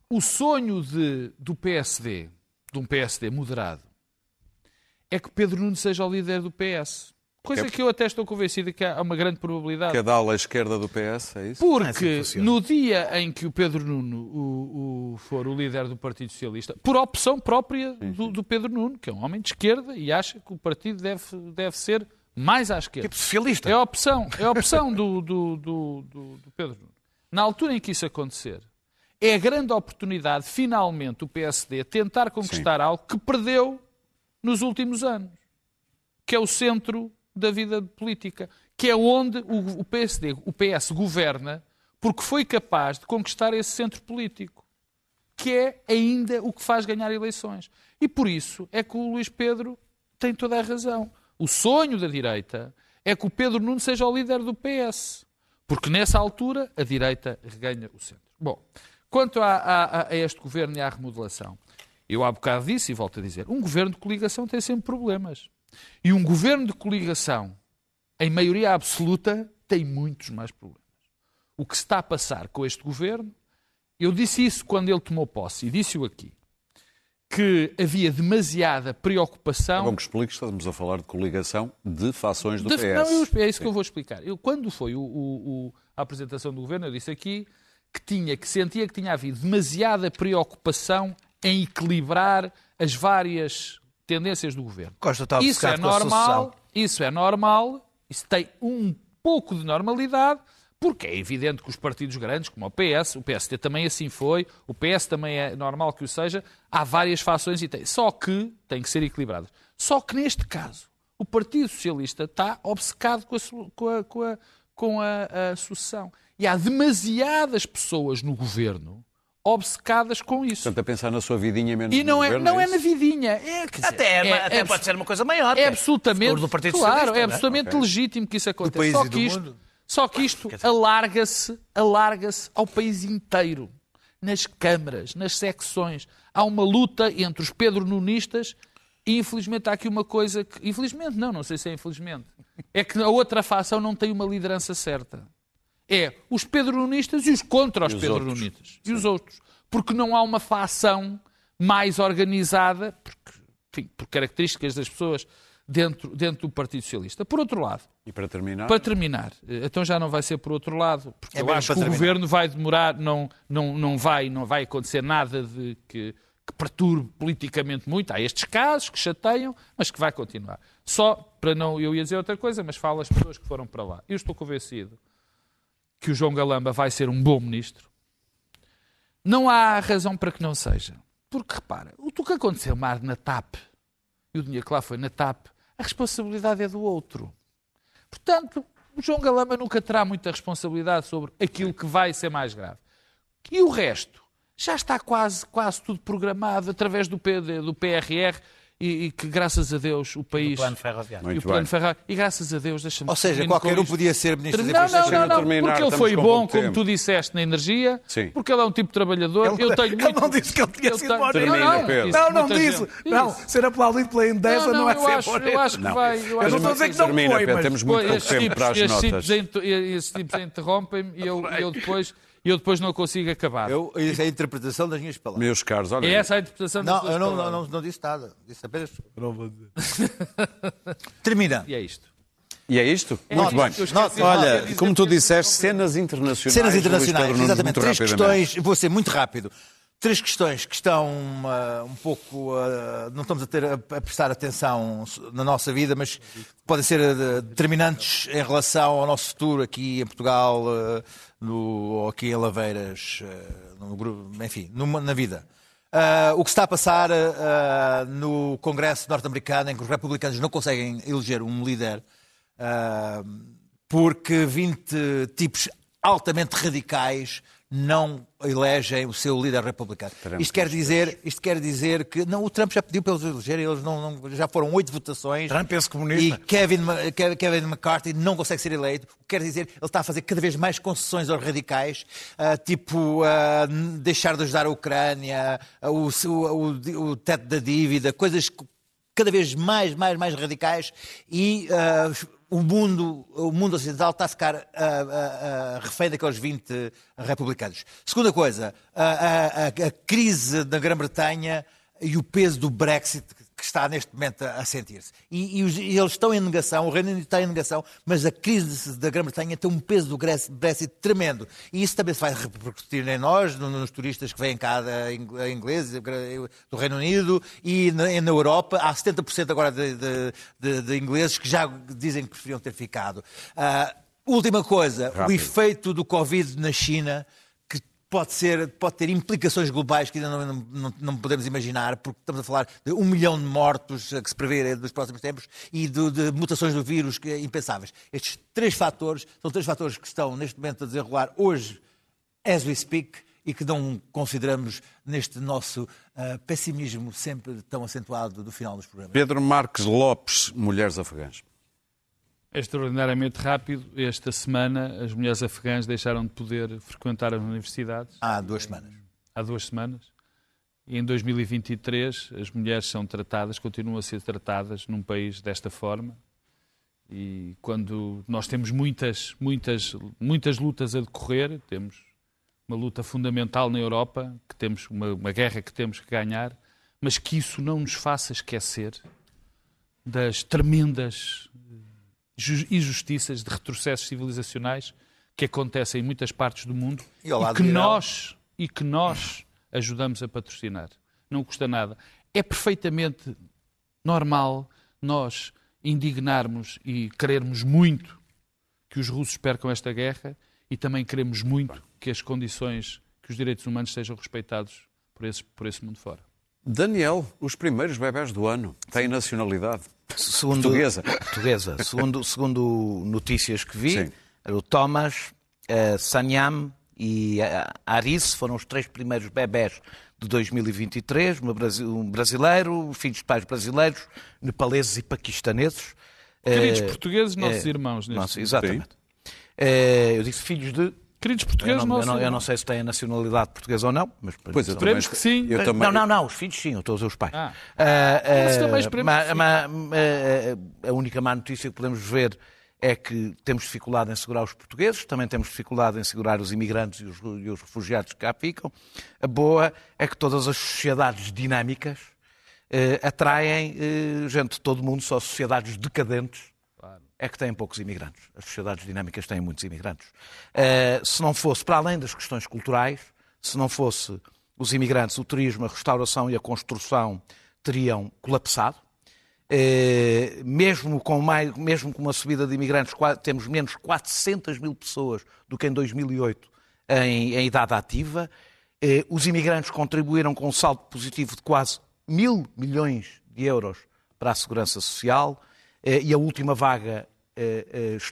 O sonho de, do PSD, de um PSD moderado, é que Pedro Nuno seja o líder do PS. Coisa Que é- que eu até estou convencido que há uma grande probabilidade. Cada ala esquerda do PS, é isso? Porque que funciona. no dia em que o Pedro Nuno o, o- for o líder do Partido Socialista, por opção própria do, do Pedro Nuno, que é um homem de esquerda e acha que o partido deve, deve ser mais à esquerda. Tipo socialista. É a opção, é a opção do, do, do, do- do Pedro Nuno. Na altura em que isso acontecer, é a grande oportunidade, finalmente, o PSD tentar conquistar algo que perdeu nos últimos anos, que é o centro da vida política, que é onde o, o PSD, o PS governa, porque foi capaz de conquistar esse centro político, que é ainda o que faz ganhar eleições. E por isso é que o Luís Pedro tem toda a razão. O sonho da direita é que o Pedro Nuno seja o líder do PS, porque nessa altura a direita reganha o centro. Bom, quanto a, a- a este governo e à remodelação, eu há bocado disse e volto a dizer, um governo de coligação tem sempre problemas. E um governo de coligação, em maioria absoluta, tem muitos mais problemas. O que se está a passar com este governo, eu disse isso quando ele tomou posse, e disse-o aqui, que havia demasiada preocupação. Como que expliques, estamos a falar de coligação de fações do De- PS. Não, eu- é isso que eu vou explicar. Eu, quando foi o- o- o- a apresentação do governo, eu disse aqui que tinha, que sentia que tinha havido demasiada preocupação em equilibrar as várias tendências do governo. Costa está Isso é normal, isso é normal, isso tem um pouco de normalidade, porque é evidente que os partidos grandes, como o PS, o PSD também assim foi, o PS também é normal que o seja, há várias fações e tem. Só que tem que ser equilibradas. Só que neste caso, O Partido Socialista está obcecado com a, com a, com a, com a, a sucessão. E há demasiadas pessoas no governo obcecadas com isso. Portanto, a pensar na sua vidinha menos E não no é, governo, não é isso? na vidinha. É, quer dizer, Até, é- até é pode ser uma coisa maior. é é absolutamente, futuro do Partido claro, é absolutamente Ok. legítimo que isso aconteça. Só que isto, só que isto alarga-se, alarga-se ao país inteiro, nas câmaras, nas secções. Há uma luta entre os Pedro Nunistas e infelizmente há aqui uma coisa que, infelizmente não, não sei se é infelizmente, é que a outra facção não tem uma liderança certa. É os Pedro Nunistas e os contra os, os Pedro outros. Nunistas. E os outros. Porque não há uma facção mais organizada, porque, enfim, por características das pessoas dentro, dentro do Partido Socialista. Por outro lado, E para terminar, para terminar, eh, então já não vai ser por outro lado, porque É eu acho que o terminar. governo vai demorar, não, não, não, vai, não vai acontecer nada de que, que perturbe politicamente muito. Há estes casos que chateiam, mas que vai continuar. Só para não, eu ia dizer outra coisa, mas falo as pessoas que foram para lá. Eu estou convencido que o João Galamba vai ser um bom ministro. Não há razão para que não seja. Porque, repara, o que aconteceu mar na TAP, e o dinheiro que lá foi na TAP, a responsabilidade é do outro. Portanto, o João Galamba nunca terá muita responsabilidade sobre aquilo que vai ser mais grave. E o resto? Já está quase, quase tudo programado através do, PD, do PRR e, e que, graças a Deus, o país... Plano ferroviário. e Muito o plano. Ferrari. E graças a Deus, deixa-me Ou seja, qualquer um isto. podia ser ministro da Não, não, não, não, terminar, porque ele foi bom, como tempo. tu disseste, na energia, Sim. porque ele é um tipo de trabalhador. eu tenho ele muito... não disse que ele tinha eu sido tenho- bom Termina, não, Não, não muita disse. Não, ser aplaudido pela Endesa Não, não, não, é ser acho- bom. eu acho que Não. vai- eu não estou a dizer que não termina, foi, Pedro, mas... temos muito pouco tempo para as notas. esses tipos interrompem-me e eu, eu, depois, eu depois não consigo acabar. Eu, isso é a interpretação das minhas palavras. Meus caros, olha, É essa a interpretação das Não, eu não, não, palavras. não, não disse nada. Disse apenas. Termina. E é isto. e é isto? É muito bem. Olha, dizer. como tu disseste, cenas internacionais. Cenas internacionais, Nunes, exatamente. muito Três questões, vou ser muito rápido. Três questões que estão ah, um pouco. ah, não estamos a, ter, a, a prestar atenção na nossa vida, mas que podem ser ah, determinantes em relação ao nosso futuro aqui em Portugal, ah, no, ou aqui em Laveiras, ah, no, enfim, numa- na vida. Ah, o que está a passar ah, no Congresso norte-americano, em que os republicanos não conseguem eleger um líder ah, porque 20 tipos altamente radicais não elegem o seu líder republicano. Trump, isto quer dizer, isto quer dizer que não, o Trump já pediu para eles elegerem, eles não, não- já foram oito votações. Trump, esse comunista. E Kevin, Kevin McCarthy não consegue ser eleito. O que quer dizer, ele está a fazer cada vez mais concessões aos radicais, ah, tipo n- deixar de ajudar a Ucrânia, ah, o, o, o, teto da dívida, coisas cada vez mais, mais, mais radicais e ah, o mundo, o mundo ocidental está a ficar ah, ah, ah, refém daqueles 20 republicanos. Segunda coisa, a crise da Grã-Bretanha e o peso do Brexit que está neste momento a, a sentir-se. E, e e eles estão em negação, o Reino Unido está em negação, mas a crise da Grã-Bretanha tem um peso do Brexit tremendo. E isso também se vai repercutir em nós, no- nos turistas que vêm cá da ing- ingleses, do Reino Unido e na, na Europa. Há 70% agora de, de- de- ingleses que já dizem que preferiam ter ficado. Ah, última coisa, o Rápido. efeito do Covid na China pode, ser, pode ter implicações globais que ainda não, não- não, podemos imaginar, porque estamos a falar de um milhão de mortos que se prevê nos próximos tempos e de, de mutações do vírus que, impensáveis. Estes três fatores são três fatores que estão neste momento a desenrolar hoje, as we speak, e que não consideramos neste nosso ah, pessimismo sempre tão acentuado do final dos programas. Pedro Marques Lopes, Mulheres Afegãs. É extraordinariamente rápido. Esta semana, as mulheres afegãs deixaram de poder frequentar as universidades. Há duas semanas. há duas semanas. E em 2023 as mulheres são tratadas, continuam a ser tratadas num país desta forma. E quando nós temos muitas, muitas, muitas lutas a decorrer, temos uma luta fundamental na Europa, que temos uma, uma guerra que temos que ganhar, mas que isso não nos faça esquecer das tremendas injustiças, de retrocessos civilizacionais que acontecem em muitas partes do mundo E e que nós e que nós ajudamos a patrocinar. Não custa nada. É perfeitamente normal nós indignarmos e querermos muito que os russos percam esta guerra e também queremos muito que as condições, que os direitos humanos sejam respeitados por esse, por esse mundo fora. Daniel, os primeiros bebés do ano têm nacionalidade. segundo, Portuguesa. portuguesa. Segundo, segundo notícias que vi, Sim. o Thomas, eh, Sanyam e eh, Aris foram os três primeiros bebés de 2023, uma brasi- um brasileiro, filhos de pais brasileiros, nepaleses e paquistaneses. Queridos Eh, portugueses, nossos eh, irmãos. Neste momento. exatamente. Eu disse filhos de. Queridos Eu portugueses, não, eu não- eu não sei se têm a nacionalidade portuguesa ou não, mas Pois eu Esperemos também- que sim. Eu também, não, não, não, os filhos sim, eu estou a dizer os pais. Ah. Ah, Mas ah, também esperemos ma- que sim. ma- ma- a única má notícia que podemos ver é que temos dificuldade em segurar os portugueses, também temos dificuldade em segurar os imigrantes e os, e os refugiados que cá ficam. A boa é que todas as sociedades dinâmicas eh, atraem eh, gente de todo o mundo, só sociedades decadentes é que têm poucos imigrantes. As sociedades dinâmicas têm muitos imigrantes. Eh, se não fosse, para além das questões culturais, se não fosse os imigrantes, o turismo, a restauração e a construção teriam colapsado. Eh, mesmo, com mais, mesmo com uma subida de imigrantes, temos menos 400 mil pessoas do que em 2008 em, em idade ativa. Eh, os imigrantes contribuíram com um saldo positivo de quase mil milhões de euros para a segurança social e a última vaga eh, eh,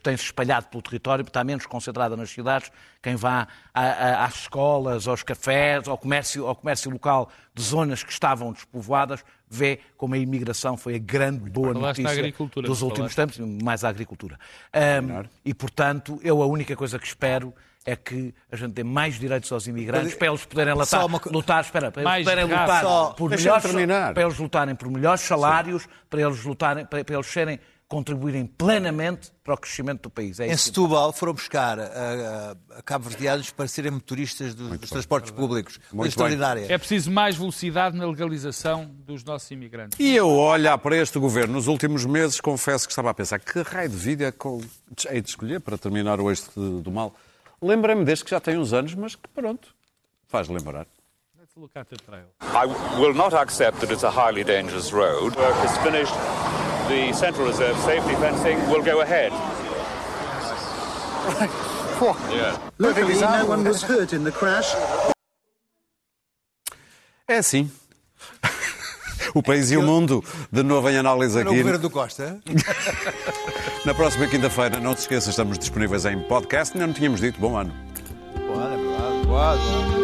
tem-se espalhado pelo território, está menos concentrada nas cidades. Quem vá a- a- às escolas, aos cafés, ao comércio, ao comércio local de zonas que estavam despovoadas, vê como a imigração foi a grande boa Falaste da notícia agricultura, dos últimos falaste? tempos, mais a agricultura. Ahm, e, portanto, eu a única coisa que espero é que a gente dê mais direitos aos imigrantes para eles poderem lutar, uma lutar espera, para eles poderem lutar Só- por melhores, terminar. para eles lutarem por melhores salários, para eles lutarem, para, para eles serem contribuírem plenamente para o crescimento do país. É Em Setúbal foram buscar a, a, a cabo-verdianos para serem motoristas dos, dos transportes públicos. Muito extraordinária. É preciso mais velocidade na legalização dos nossos imigrantes. E eu, olhar para este governo nos últimos meses, confesso que estava a pensar que raio de vida é de escolher para terminar o eixo do mal. Lembrei-me deste que já tem uns anos, mas que pronto, faz lembrar. Let's look at the trail. I will not accept that it's a highly dangerous road. Work is finished. The Central Reserve safety fencing will go ahead. Luckily, no one was hurt in the crash. É assim. o país e o mundo, de novo em análise Era o aqui. governo do Costa. Na próxima quinta-feira, não se esqueça, estamos disponíveis em podcast. Ainda não tínhamos dito, bom ano. Boa, é verdade. Boa, boa.